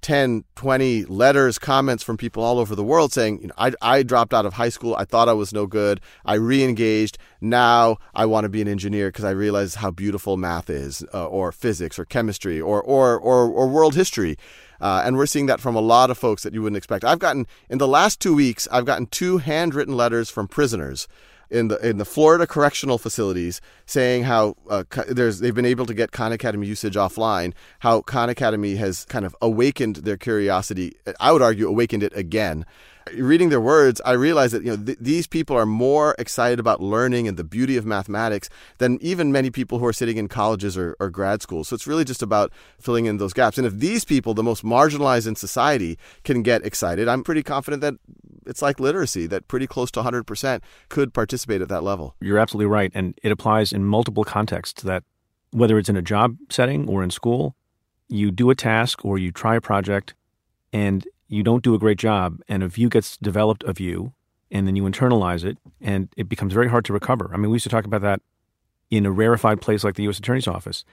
10, 20 letters, comments from people all over the world saying, you know, I, I dropped out of high school. I thought I was no good. I re-engaged. Now I want to be an engineer because I realize how beautiful math is, uh, or physics, or chemistry, or or or, or world history. Uh, and we're seeing that from a lot of folks that you wouldn't expect. I've gotten in the last two weeks, I've gotten two handwritten letters from prisoners in the in the Florida correctional facilities saying how uh, there's they've been able to get Khan Academy usage offline. How Khan Academy has kind of awakened their curiosity. I would argue awakened it again reading their words, I realized that you know th- these people are more excited about learning and the beauty of mathematics than even many people who are sitting in colleges or, or grad schools. So it's really just about filling in those gaps. And if these people, the most marginalized in society, can get excited, I'm pretty confident that it's like literacy that pretty close to 100% could participate at that level. You're absolutely right, and it applies in multiple contexts. That whether it's in a job setting or in school, you do a task or you try a project, and you don't do a great job and a view gets developed of you and then you internalize it and it becomes very hard to recover. I mean, we used to talk about that in a rarefied place like the U.S. Attorney's Office,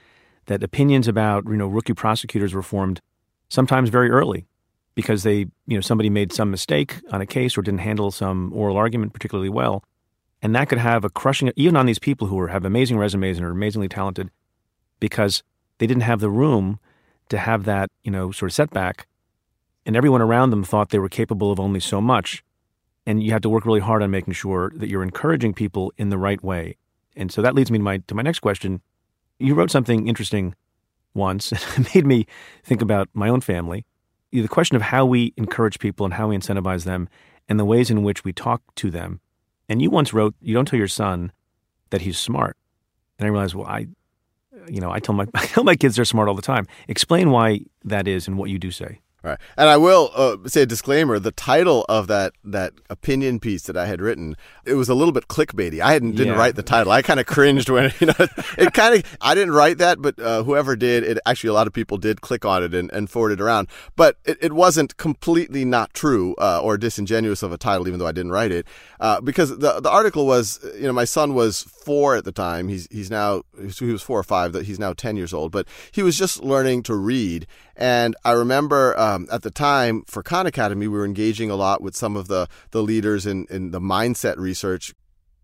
that opinions about you know rookie prosecutors were formed sometimes very early because they you know somebody made some mistake on a case or didn't handle some oral argument particularly well, and that could have a crushing even on these people who are, have amazing resumes and are amazingly talented because they didn't have the room to have that you know sort of setback and everyone around them thought they were capable of only so much. And you had to work really hard on making sure that you're encouraging people in the right way. And so that leads me to my to my next question. You wrote something interesting once, and it made me think about my own family. The question of how we encourage people and how we incentivize them, and the ways in which we talk to them. And you once wrote, "You don't tell your son that he's smart." And I realized, well, I, you know, I tell my I tell my kids they're smart all the time. Explain why that is and what you do say. Right. And I will uh, say a disclaimer: the title of that that opinion piece that I had written, it was a little bit clickbaity. I hadn't didn't yeah. write the title. I kind of cringed when you know it kind of. I didn't write that, but uh, whoever did, it actually a lot of people did click on it and, and forward it around. But it, it wasn't completely not true uh, or disingenuous of a title, even though I didn't write it, uh, because the the article was you know my son was four at the time. He's he's now he was four or five. That he's now ten years old, but he was just learning to read. And I remember um, at the time for Khan Academy, we were engaging a lot with some of the the leaders in in the mindset research.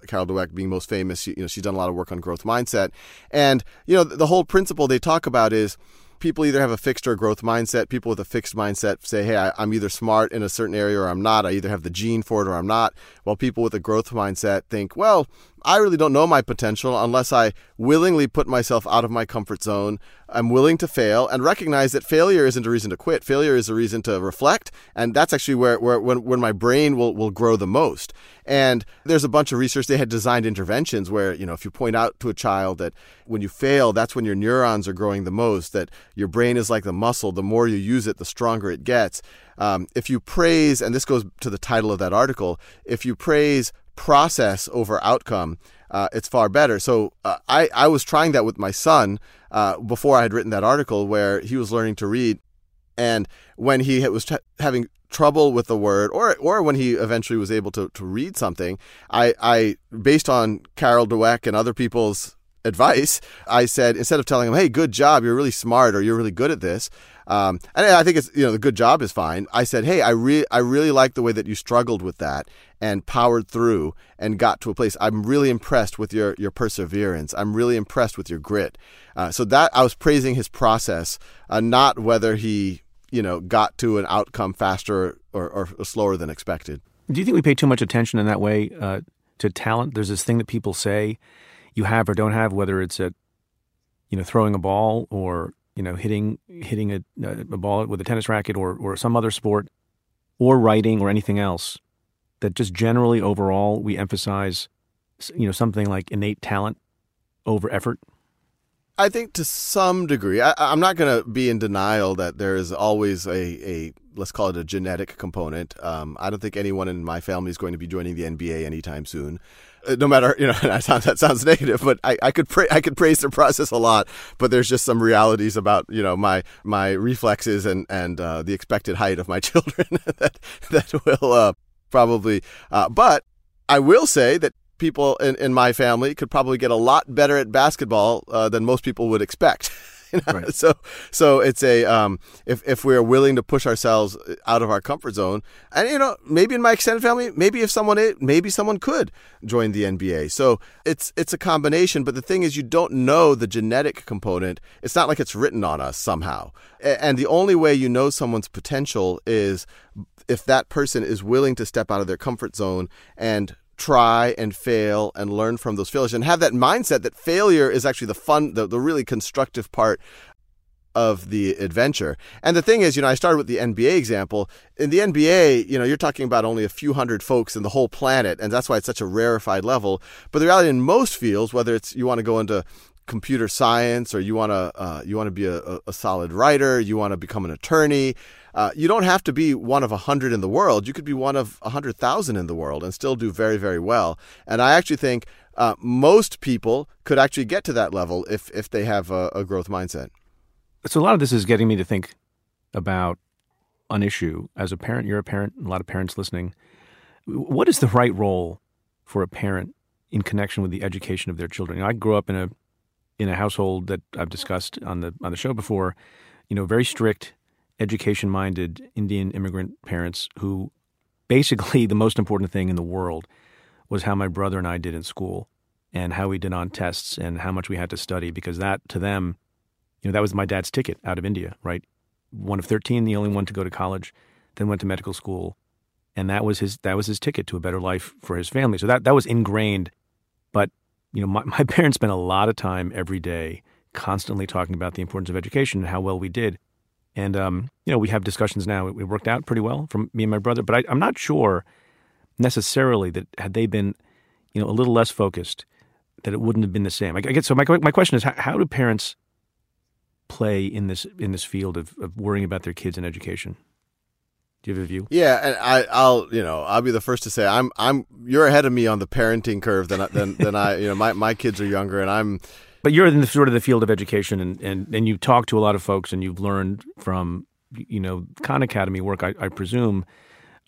Carol Dweck being most famous, she, you know, she's done a lot of work on growth mindset, and you know, the whole principle they talk about is people either have a fixed or growth mindset. People with a fixed mindset say, hey, I, am either smart in a certain area or I'm not. I either have the gene for it or I'm not. While people with a growth mindset think, well, I really don't know my potential unless I willingly put myself out of my comfort zone. I'm willing to fail and recognize that failure isn't a reason to quit. Failure is a reason to reflect. And that's actually where, where when, when my brain will, will grow the most. And there's a bunch of research. They had designed interventions where, you know, if you point out to a child that when you fail, that's when your neurons are growing the most, that your brain is like the muscle. The more you use it, the stronger it gets. Um, if you praise, and this goes to the title of that article, if you praise process over outcome, uh, it's far better. So uh, I, I was trying that with my son uh, before I had written that article where he was learning to read. And when he was t- having trouble with the word, or or when he eventually was able to, to read something, I, I based on Carol Dweck and other people's advice, I said instead of telling him, "Hey, good job, you're really smart, or you're really good at this," um, and I think it's you know the good job is fine. I said, "Hey, I really I really like the way that you struggled with that and powered through and got to a place. I'm really impressed with your your perseverance. I'm really impressed with your grit." Uh, so that I was praising his process, uh, not whether he you know got to an outcome faster or, or, or, slower than expected. Do you think we pay too much attention in that way uh, to talent? There's this thing that people say you have or don't have, whether it's at you know throwing a ball or you know hitting hitting a, a ball with a tennis racket or or some other sport, or writing or anything else. That just generally overall we emphasize you know something like innate talent over effort. I think to some degree, I, am not going to be in denial that there is always a, a let's call it a genetic component. Um, I don't think anyone in my family is going to be joining the NBA anytime soon. Uh, no matter you know that sounds, negative, but I, I could pra- I could praise the process a lot. But there's just some realities about you know my my reflexes and and uh, the expected height of my children that that will uh, probably. Uh, but I will say that people in, in my family could probably get a lot better at basketball uh, than most people would expect. You know? right. So so it's a um, if if we're willing to push ourselves out of our comfort zone, and you know maybe in my extended family, maybe if someone maybe someone could join the NBA. So it's it's a combination. But the thing is, you don't know the genetic component. It's not like it's written on us somehow. And the only way you know someone's potential is if that person is willing to step out of their comfort zone and try and fail and learn from those failures and have that mindset that failure is actually the fun, the, the really constructive part of the adventure. And the thing is, you know, I started with the NBA example. In the NBA, you know, you're talking about only a few hundred folks in the whole planet, and that's why it's such a rarefied level. But the reality in most fields, whether it's you want to go into computer science or you want to uh, you want to be a, a, solid writer, you want to become an attorney. Uh, you don't have to be one of a hundred in the world. You could be one of a hundred thousand in the world and still do very very well. And I actually think uh, most people could actually get to that level if if they have a, a growth mindset. So a lot of this is getting me to think about an issue as a parent. You're a parent. A lot of parents listening. What is the right role for a parent in connection with the education of their children? You know, I grew up in a in a household that I've discussed on the on the show before, you know, very strict, education minded Indian immigrant parents who basically the most important thing in the world was how my brother and I did in school and how we did on tests and how much we had to study because that to them, you know, that was my dad's ticket out of India, right? One of 13, the only one to go to college, then went to medical school, and that was his that was his ticket to a better life for his family. So that that was ingrained. But you know, my, my parents spent a lot of time every day constantly talking about the importance of education and how well we did. And, um, you know, we have discussions now. It, it, worked out pretty well for me and my brother, but I, I'm not sure necessarily that had they been, you know, a little less focused, that it wouldn't have been the same. I, I guess so. My, my question is, how, how, do parents play in this in this field of, of worrying about their kids and education? Do you have a view? Yeah, and I, I'll you know I'll be the first to say I'm I'm you're ahead of me on the parenting curve than than than I you know my my kids are younger and I'm. But you're in the sort of the field of education and and and you talk to a lot of folks and you've learned from you know Khan Academy work I, I presume.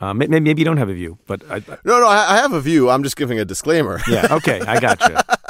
Uh, maybe, maybe you don't have a view, but I, I, no, no, I have a view. I'm just giving a disclaimer. Yeah, okay, I got you.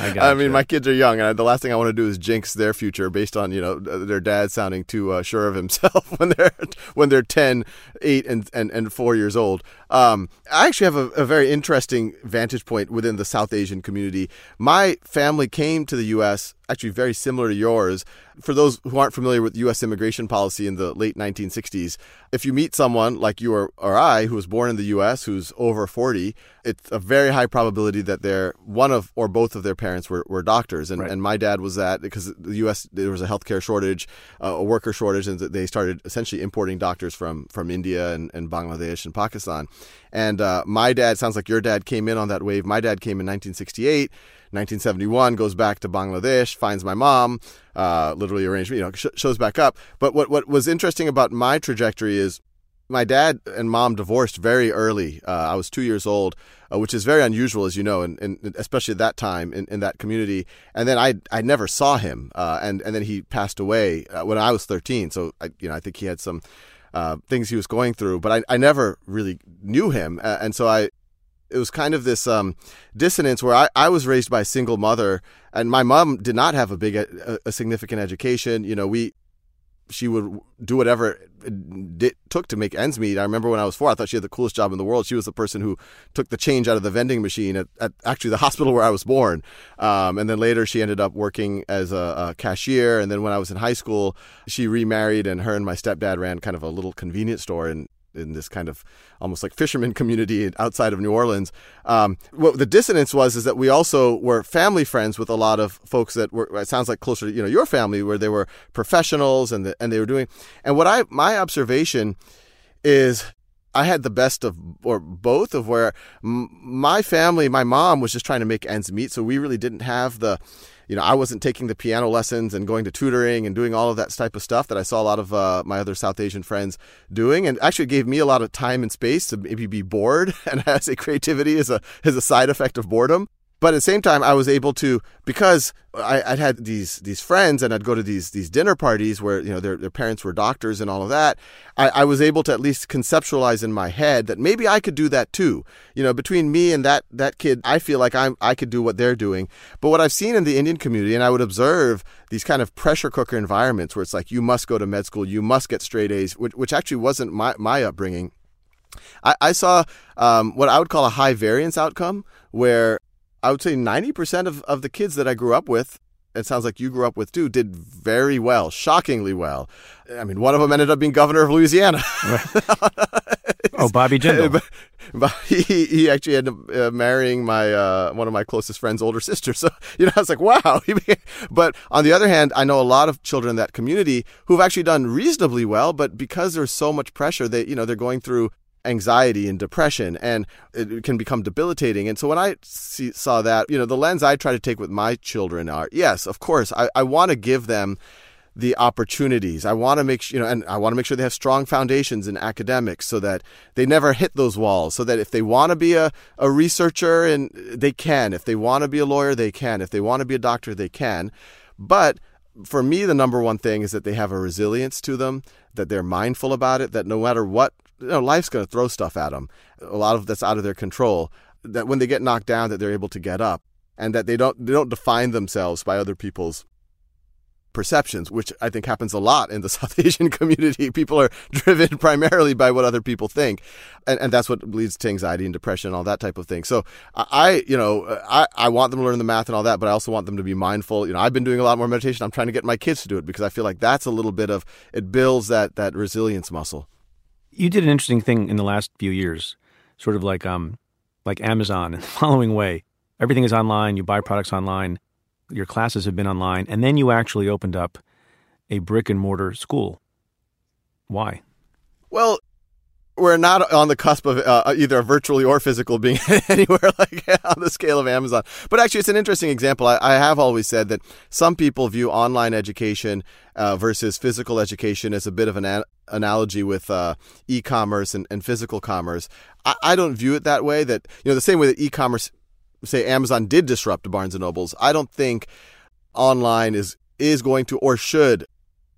I, I mean, my kids are young, and the last thing I want to do is jinx their future based on you know their dad sounding too uh, sure of himself when they're when they're 10, 8, and and, and four years old. Um, I actually have a, a, very interesting vantage point within the South Asian community. My family came to the U.S. actually very similar to yours. For those who aren't familiar with U.S. immigration policy in the late 1960s, if you meet someone like you or, or I who was born in the U.S. who's over 40, it's a very high probability that they're one of or both of their parents were, were doctors. And, right. and my dad was that because the U.S. there was a healthcare shortage, uh, a worker shortage, and they started essentially importing doctors from from India and, and Bangladesh and Pakistan. And uh, my dad sounds like your dad came in on that wave. My dad came in 1968. 1971 goes back to Bangladesh, finds my mom, uh, literally arranged, you know, sh- shows back up. But what what was interesting about my trajectory is my dad and mom divorced very early. Uh, I was two years old, uh, which is very unusual, as you know, and, and especially at that time in, in that community. And then I I never saw him, uh, and and then he passed away uh, when I was 13. So I, you know I think he had some uh, things he was going through, but I, I never really knew him, and so I it was kind of this um, dissonance where I, I was raised by a single mother, and my mom did not have a big a, a significant education. You know, we she would do whatever it took to make ends meet. I remember when I was four, I thought she had the coolest job in the world. She was the person who took the change out of the vending machine at, at actually the hospital where I was born. Um, and then later she ended up working as a, a, cashier. And then when I was in high school, she remarried, and her and my stepdad ran kind of a little convenience store in in this kind of almost like fisherman community outside of New Orleans. Um, what the dissonance was is that we also were family friends with a lot of folks that were it sounds like closer to you know your family where they were professionals and the, and they were doing and what I my observation is I had the best of or both of where my family my mom was just trying to make ends meet so we really didn't have the you know, I wasn't taking the piano lessons and going to tutoring and doing all of that type of stuff that I saw a lot of uh, my other South Asian friends doing, and actually gave me a lot of time and space to maybe be bored and I say creativity as a as a side effect of boredom. But at the same time, I was able to because I, would had these these friends and I'd go to these these dinner parties where you know their their parents were doctors and all of that. I, I was able to at least conceptualize in my head that maybe I could do that too. You know, between me and that that kid, I feel like I'm I could do what they're doing. But what I've seen in the Indian community, and I would observe these kind of pressure cooker environments where it's like you must go to med school, you must get straight A's, which, which actually wasn't my my upbringing. I, I saw um, what I would call a high variance outcome where I would say 90% of, of the kids that I grew up with, it sounds like you grew up with too, did very well, shockingly well. I mean, one of them ended up being governor of Louisiana. oh, Bobby Jindal. but he, he actually ended up uh, marrying my uh, one of my closest friend's older sister. So you know, I was like, wow. but on the other hand, I know a lot of children in that community who've actually done reasonably well, but because there's so much pressure, that you know they're going through anxiety and depression and it can become debilitating and so when i see, saw that you know the lens i try to take with my children are yes of course i, I want to give them the opportunities. I want to make sure, you know, and I want to make sure they have strong foundations in academics so that they never hit those walls. So that if they want to be a, a researcher and they can, if they want to be a lawyer, they can, if they want to be a doctor, they can. But for me, the number one thing is that they have a resilience to them, that they're mindful about it, that no matter what, you know, life's going to throw stuff at them. A lot of that's out of their control. That when they get knocked down, that they're able to get up, and that they don't they don't define themselves by other people's perceptions, which I think happens a lot in the South Asian community. People are driven primarily by what other people think, and, and that's what leads to anxiety and depression and all that type of thing. So I, you know, I, I want them to learn the math and all that, but I also want them to be mindful. You know, I've been doing a lot more meditation. I'm trying to get my kids to do it because I feel like that's a little bit of it builds that that resilience muscle. You did an interesting thing in the last few years, sort of like um, like Amazon in the following way. Everything is online. You buy products online your classes have been online, and then you actually opened up a brick and mortar school. Why? Well, we're not on the cusp of uh, either virtually or physical being anywhere like on the scale of Amazon. But actually, it's an interesting example. I, I have always said that some people view online education uh, versus physical education as a bit of an analogy with uh, e-commerce and, and, physical commerce. I, I, don't view it that way. That you know, the same way that e-commerce say Amazon did disrupt Barnes and Nobles, I don't think online is is going to or should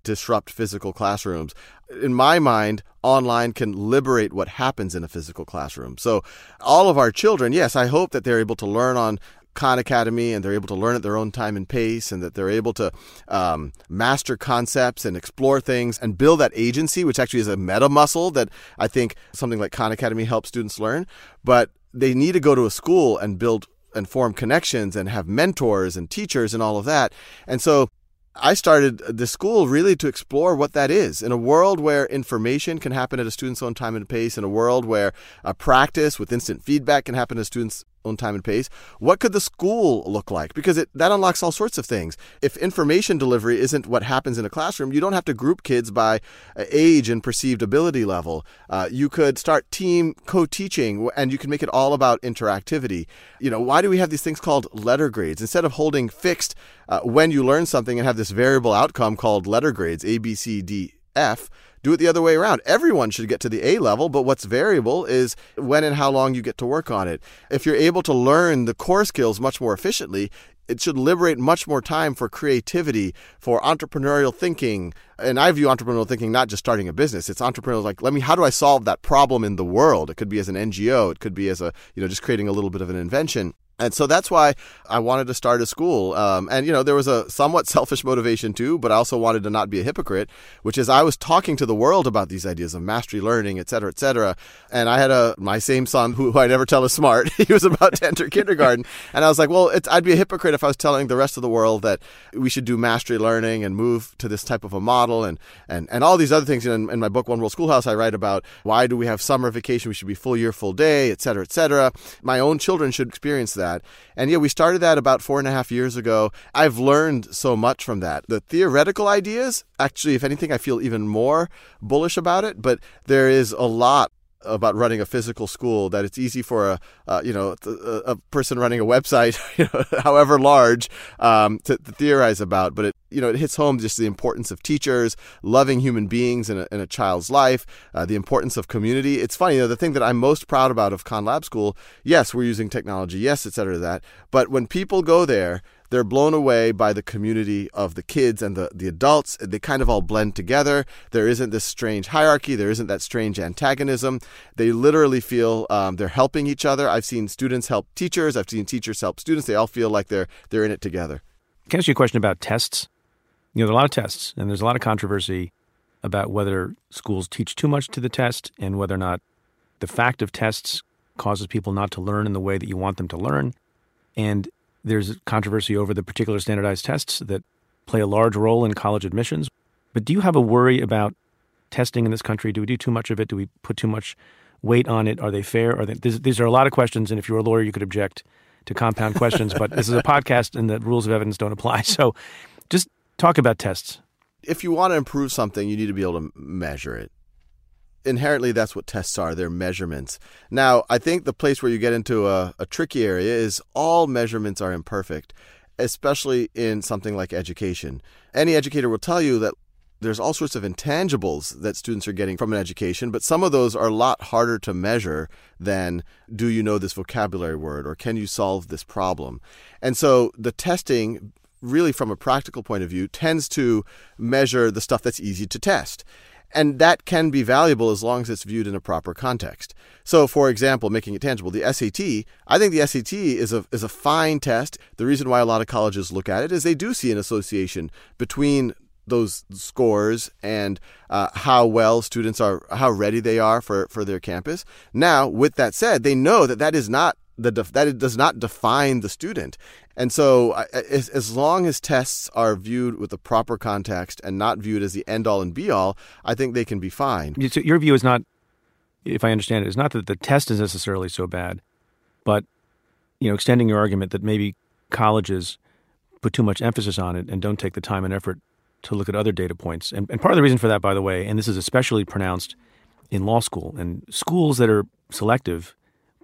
disrupt physical classrooms. In my mind, online can liberate what happens in a physical classroom. So, all of our children, yes, I hope that they're able to learn on Khan Academy and they're able to learn at their own time and pace and that they're able to um, master concepts and explore things and build that agency, which actually is a meta muscle that I think something like Khan Academy helps students learn. But they need to go to a school and build and form connections and have mentors and teachers and all of that. And so I started the school really to explore what that is. In a world where information can happen at a student's own time and pace, in a world where a practice with instant feedback can happen at a student's own time and pace. What could the school look like? Because it, that unlocks all sorts of things. If information delivery isn't what happens in a classroom, you don't have to group kids by uh, age and perceived ability level. Uh, you could start team co-teaching, and you can make it all about interactivity. You know, why do we have these things called letter grades instead of holding fixed uh, when you learn something and have this variable outcome called letter grades A, B, C, D, F? Do it the other way around. Everyone should get to the A level, but what's variable is when and how long you get to work on it. If you're able to learn the core skills much more efficiently, it should liberate much more time for creativity, for entrepreneurial thinking. And I view entrepreneurial thinking not just starting a business. It's entrepreneurial like, let me, how do I solve that problem in the world? It could be as an NGO. It could be as a, you know, just creating a little bit of an invention. And so that's why I wanted to start a school. Um, and, you know, there was a somewhat selfish motivation too, but I also wanted to not be a hypocrite, which is I was talking to the world about these ideas of mastery learning, et cetera, et cetera. And I had a, my same son who, who I never tell is smart. he was about to enter kindergarten. And I was like, well, I'd be a hypocrite if I was telling the rest of the world that we should do mastery learning and move to this type of a model and, and, and all these other things. You know, in, in my book, One World Schoolhouse, I write about why do we have summer vacation? We should be full year, full day, et cetera, et cetera. My own children should experience that that. And yeah, we started that about four and a half years ago. I've learned so much from that. The theoretical ideas, actually, if anything, I feel even more bullish about it, but there is a lot about running a physical school that it's easy for a uh, you know a, a, person running a website however large um, to, to, theorize about but it you know it hits home just the importance of teachers loving human beings in a, in a child's life uh, the importance of community. It's funny you know, the thing that I'm most proud about of Khan Lab School yes we're using technology yes et cetera that but when people go there they're blown away by the community of the kids and the, the adults. They kind of all blend together. There isn't this strange hierarchy. There isn't that strange antagonism. They literally feel um, they're helping each other. I've seen students help teachers. I've seen teachers help students. They all feel like they're they're in it together. Can I ask you a question about tests? You know, there are a lot of tests, and there's a lot of controversy about whether schools teach too much to the test and whether or not the fact of tests causes people not to learn in the way that you want them to learn. And there's controversy over the particular standardized tests that play a large role in college admissions. But do you have a worry about testing in this country? Do we do too much of it? Do we put too much weight on it? Are they fair? Are they, these, these are a lot of questions, and if you're a lawyer, you could object to compound questions. but this is a podcast, and the rules of evidence don't apply. So, just talk about tests. If you want to improve something, you need to be able to measure it. Inherently, that's what tests are. They're measurements. Now, I think the place where you get into a, a tricky area is all measurements are imperfect, especially in something like education. Any educator will tell you that there's all sorts of intangibles that students are getting from an education, but some of those are a lot harder to measure than do you know this vocabulary word or can you solve this problem? And so the testing, really from a practical point of view, tends to measure the stuff that's easy to test. And that can be valuable as long as it's viewed in a proper context. So, for example, making it tangible, the SAT, I think the SAT is a, is a fine test. The reason why a lot of colleges look at it is they do see an association between those scores and uh, how well students are, how ready they are for, for their campus. Now, with that said, they know that that is not the def- that it does not define the student. And so, as, as long as tests are viewed with the proper context and not viewed as the end all and be all, I think they can be fine. So your view is not, if I understand it, is not that the test is necessarily so bad, but you know, extending your argument that maybe colleges put too much emphasis on it and don't take the time and effort to look at other data points. And, and part of the reason for that, by the way, and this is especially pronounced in law school and schools that are selective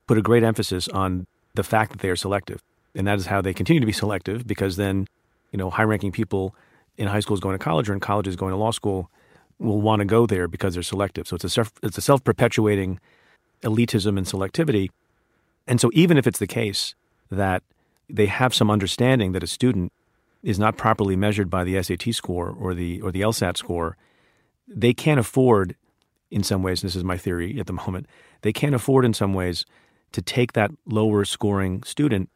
put a great emphasis on the fact that they are selective. And that is how they continue to be selective because then, you know, high ranking people in high schools going to college or in colleges going to law school will want to go there because they're selective. So it's a self, it's a self perpetuating elitism and selectivity. And so even if it's the case that they have some understanding that a student is not properly measured by the SAT score or the or the LSAT score, they can't afford in some ways, this is my theory at the moment, they can't afford in some ways to take that lower scoring student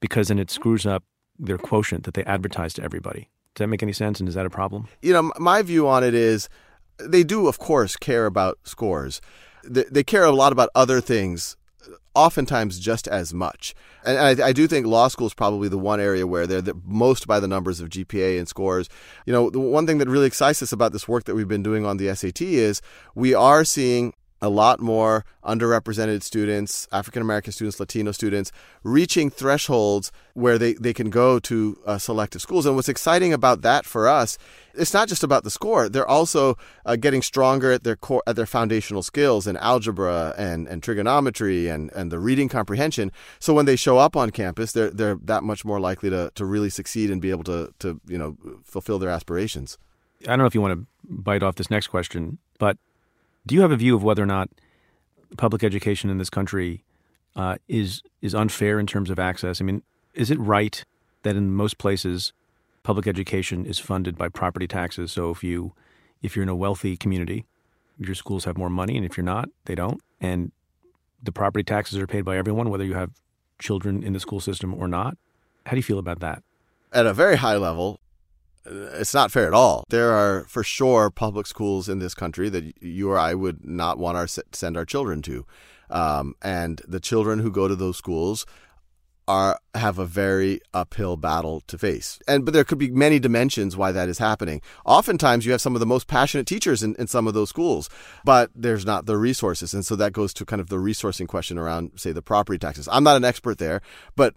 because then it screws up their quotient that they advertise to everybody. Does that make any sense? And is that a problem? You know, my view on it is they do, of course, care about scores. They care a lot about other things uh, oftentimes just as much. And I, I, do think law school is probably the one area where they're the most by the numbers of GPA and scores. You know, the one thing that really excites us about this work that we've been doing on the SAT is we are seeing a lot more underrepresented students, African American students, Latino students, reaching thresholds where they, they can go to uh, selective schools. And what's exciting about that for us, it's not just about the score. They're also uh, getting stronger at their core, at their foundational skills in algebra and, and trigonometry and, and the reading comprehension. So when they show up on campus, they're they're that much more likely to, to really succeed and be able to to you know fulfill their aspirations. I don't know if you want to bite off this next question, but do you have a view of whether or not public education in this country uh, is is unfair in terms of access? I mean, is it right that in most places public education is funded by property taxes? So if you if you're in a wealthy community, your schools have more money, and if you're not, they don't. And the property taxes are paid by everyone, whether you have children in the school system or not. How do you feel about that? At a very high level, it's not fair at all. There are for sure public schools in this country that you or I would not want our send our children to, um, and the children who go to those schools are have a very uphill battle to face. And but there could be many dimensions why that is happening. Oftentimes you have some of the most passionate teachers in, in some of those schools, but there's not the resources. And so that goes to kind of the resourcing question around, say, the property taxes. I'm not an expert there, but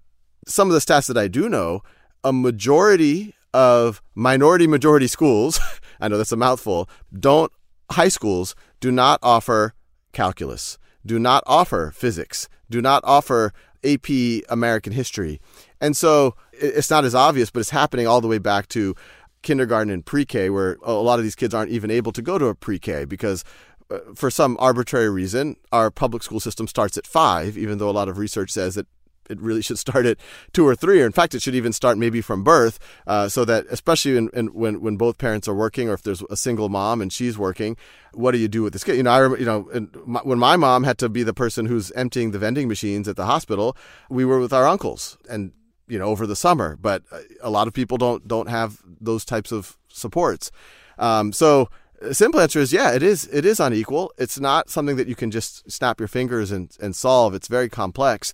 some of the stats that I do know, a majority of minority majority schools, I know that's a mouthful, don't, high schools do not offer calculus, do not offer physics, do not offer AP American history. And so it's not as obvious, but it's happening all the way back to kindergarten and pre K, where a lot of these kids aren't even able to go to a pre K because uh, for some arbitrary reason, our public school system starts at five, even though a lot of research says that it really should start at two or three, or in fact, it should even start maybe from birth, uh, so that especially in, in, when when both parents are working, or if there's a single mom and she's working, what do you do with this kid? You know, I you know my, when my mom had to be the person who's emptying the vending machines at the hospital, we were with our uncles and you know over the summer, but uh, a lot of people don't don't have those types of supports. Um, so simple answer is yeah it is it is unequal it's not something that you can just snap your fingers and, and solve it's very complex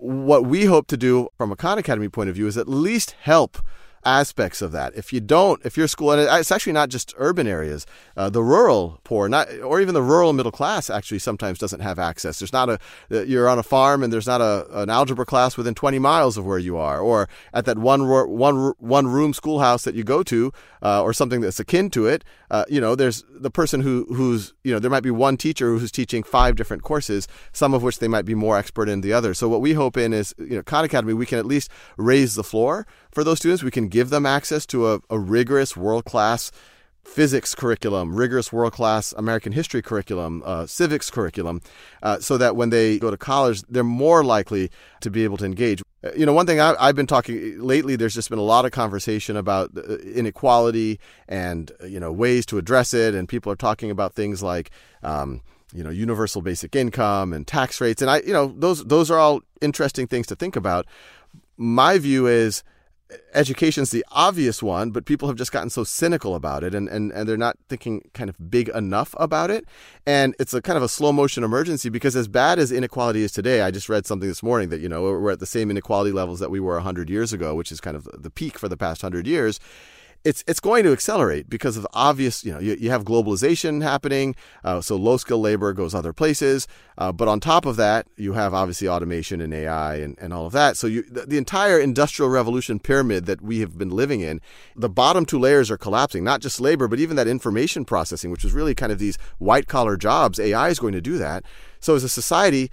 what we hope to do from a Khan Academy point of view is at least help aspects of that. If you don't, if your school, and it's actually not just urban areas, uh, the rural poor, not or even the rural middle class, actually sometimes doesn't have access. There's not a you're on a farm and there's not a an algebra class within 20 miles of where you are, or at that one one one room schoolhouse that you go to, uh, or something that's akin to it. Uh, you know, there's the person who who's you know there might be one teacher who's teaching five different courses, some of which they might be more expert in the other. So what we hope in is you know Khan Academy we can at least raise the floor for those students. We can give them access to a, a rigorous, world class physics curriculum, rigorous world class American history curriculum, uh, civics curriculum, uh, so that when they go to college, they're more likely to be able to engage. Uh, you know, one thing I, have been talking lately, there's just been a lot of conversation about uh, inequality and, uh, you know, ways to address it. And people are talking about things like, um, you know, universal basic income and tax rates. And I, you know, those, those are all interesting things to think about. My view is, education's the obvious one, but people have just gotten so cynical about it and, and, and they're not thinking kind of big enough about it. And it's a kind of a slow motion emergency because as bad as inequality is today, I just read something this morning that, you know, we're at the same inequality levels that we were 100 years ago, which is kind of the peak for the past 100 years it's it's going to accelerate because of obvious, you know, you, you have globalization happening, uh, so low skill labor goes other places. Uh, but on top of that, you have obviously automation and AI and, and all of that. So you, the, the, entire industrial revolution pyramid that we have been living in, the bottom two layers are collapsing. Not just labor, but even that information processing, which is really kind of these white collar jobs. AI is going to do that. So as a society,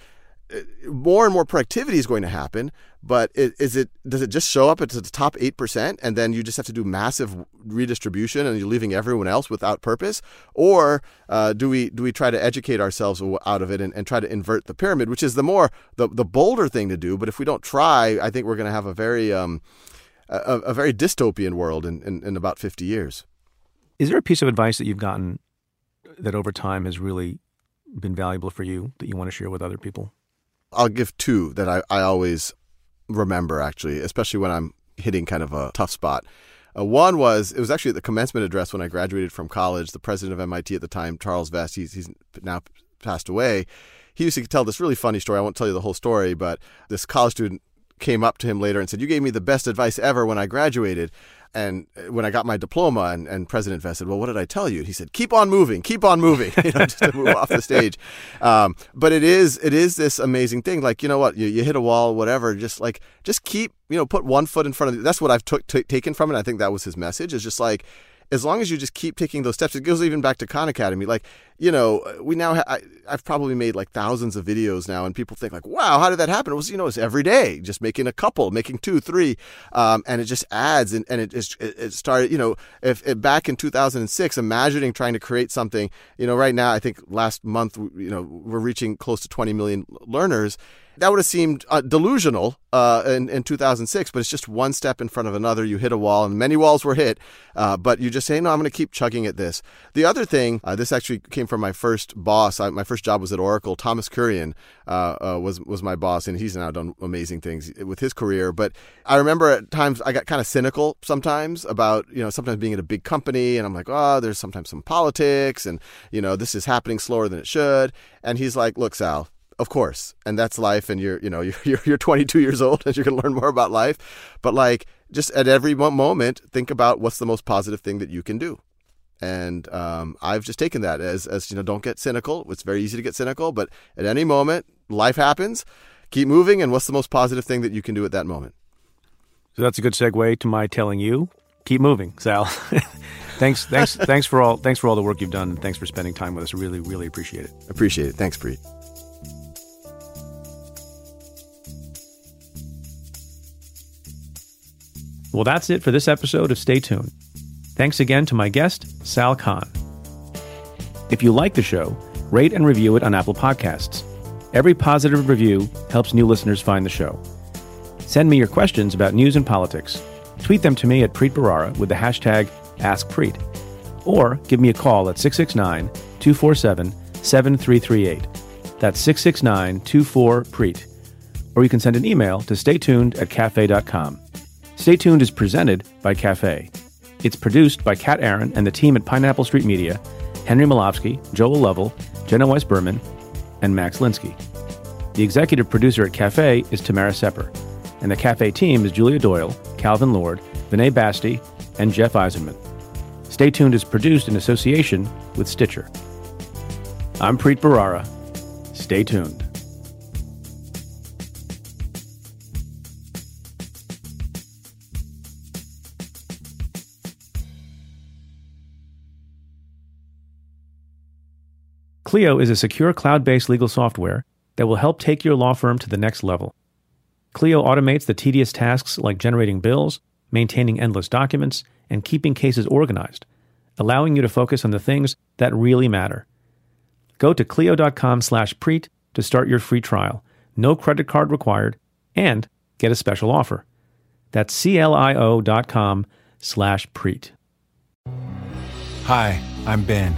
more and more productivity is going to happen, but is it does it just show up at the top eight percent, and then you just have to do massive redistribution, and you're leaving everyone else without purpose, or uh, do we do we try to educate ourselves out of it and, and, try to invert the pyramid, which is the more the the bolder thing to do, but if we don't try, I think we're going to have a very um, a, a, very dystopian world in, in, in about fifty years. Is there a piece of advice that you've gotten that over time has really been valuable for you that you want to share with other people? I'll give two that I, I always remember, actually, especially when I'm hitting kind of a tough spot. Uh, one was it was actually the commencement address when I graduated from college. The president of MIT at the time, Charles Vest, he's, he's now passed away. He used to tell this really funny story. I won't tell you the whole story, but this college student came up to him later and said, "You gave me the best advice ever when I graduated." And when I got my diploma, and, and President Vest said, "Well, what did I tell you?" He said, "Keep on moving, keep on moving," you know, just to move off the stage. Um, but it is it is this amazing thing. Like you know what, you, you hit a wall, whatever. Just like just keep you know put one foot in front of. The, that's what I've took t- taken from it. I think that was his message. Is just like as long as you just keep taking those steps, it goes even back to Khan Academy. Like, you know, we now, ha- I, have probably made like thousands of videos now, and people think like, wow, how did that happen? It was, you know, it's every day, just making a couple, making two, three, um, and it just adds, and, and it it, it started, you know, if, if back in 2006, imagining trying to create something, you know, right now, I think last month, you know, we're reaching close to 20 million learners that would have seemed uh, delusional uh, in, in 2006, but it's just one step in front of another. You hit a wall, and many walls were hit, uh, but you just say, no, I'm going to keep chugging at this. The other thing, uh, this actually came from my first boss. I, my first job was at Oracle. Thomas Kurian uh, uh, was, was my boss, and he's now done amazing things with his career. But I remember at times I got kind of cynical sometimes about, you know, sometimes being at a big company, and I'm like, oh, there's sometimes some politics, and, you know, this is happening slower than it should. And he's like, look, Sal, of course. And that's life and you're you know you're you're 22 years old and you're going to learn more about life. But like just at every moment think about what's the most positive thing that you can do. And um, I've just taken that as as you know don't get cynical. It's very easy to get cynical but at any moment life happens. Keep moving and what's the most positive thing that you can do at that moment? So that's a good segue to my telling you keep moving Sal. Thanks thanks thanks for all thanks for all the work you've done and thanks for spending time with us. Really really appreciate it. Appreciate it. Thanks Preet Well, that's it for this episode of Stay Tuned. Thanks again to my guest, Sal Khan. If you like the show, rate and review it on Apple Podcasts. Every positive review helps new listeners find the show. Send me your questions about news and politics. Tweet them to me at Preet Bharara with the hashtag AskPreet. Or give me a call at 669 247 7338. That's 669 24 Preet. Or you can send an email to staytuned at cafe.com. Stay Tuned is presented by Cafe. It's produced by Kat Aaron and the team at Pineapple Street Media, Henry Molofsky, Joel Lovell, Jenna Weiss Berman, and Max Linsky. The executive producer at Cafe is Tamara Sepper, and the Cafe team is Julia Doyle, Calvin Lord, Vinay Basti, and Jeff Eisenman. Stay Tuned is produced in association with Stitcher. I'm Preet Bharara. Stay tuned. Clio is a secure cloud based legal software that will help take your law firm to the next level. Clio automates the tedious tasks like generating bills, maintaining endless documents, and keeping cases organized, allowing you to focus on the things that really matter. Go to clio.com slash preet to start your free trial. No credit card required, and get a special offer. That's clio.com slash preet. Hi, I'm Ben.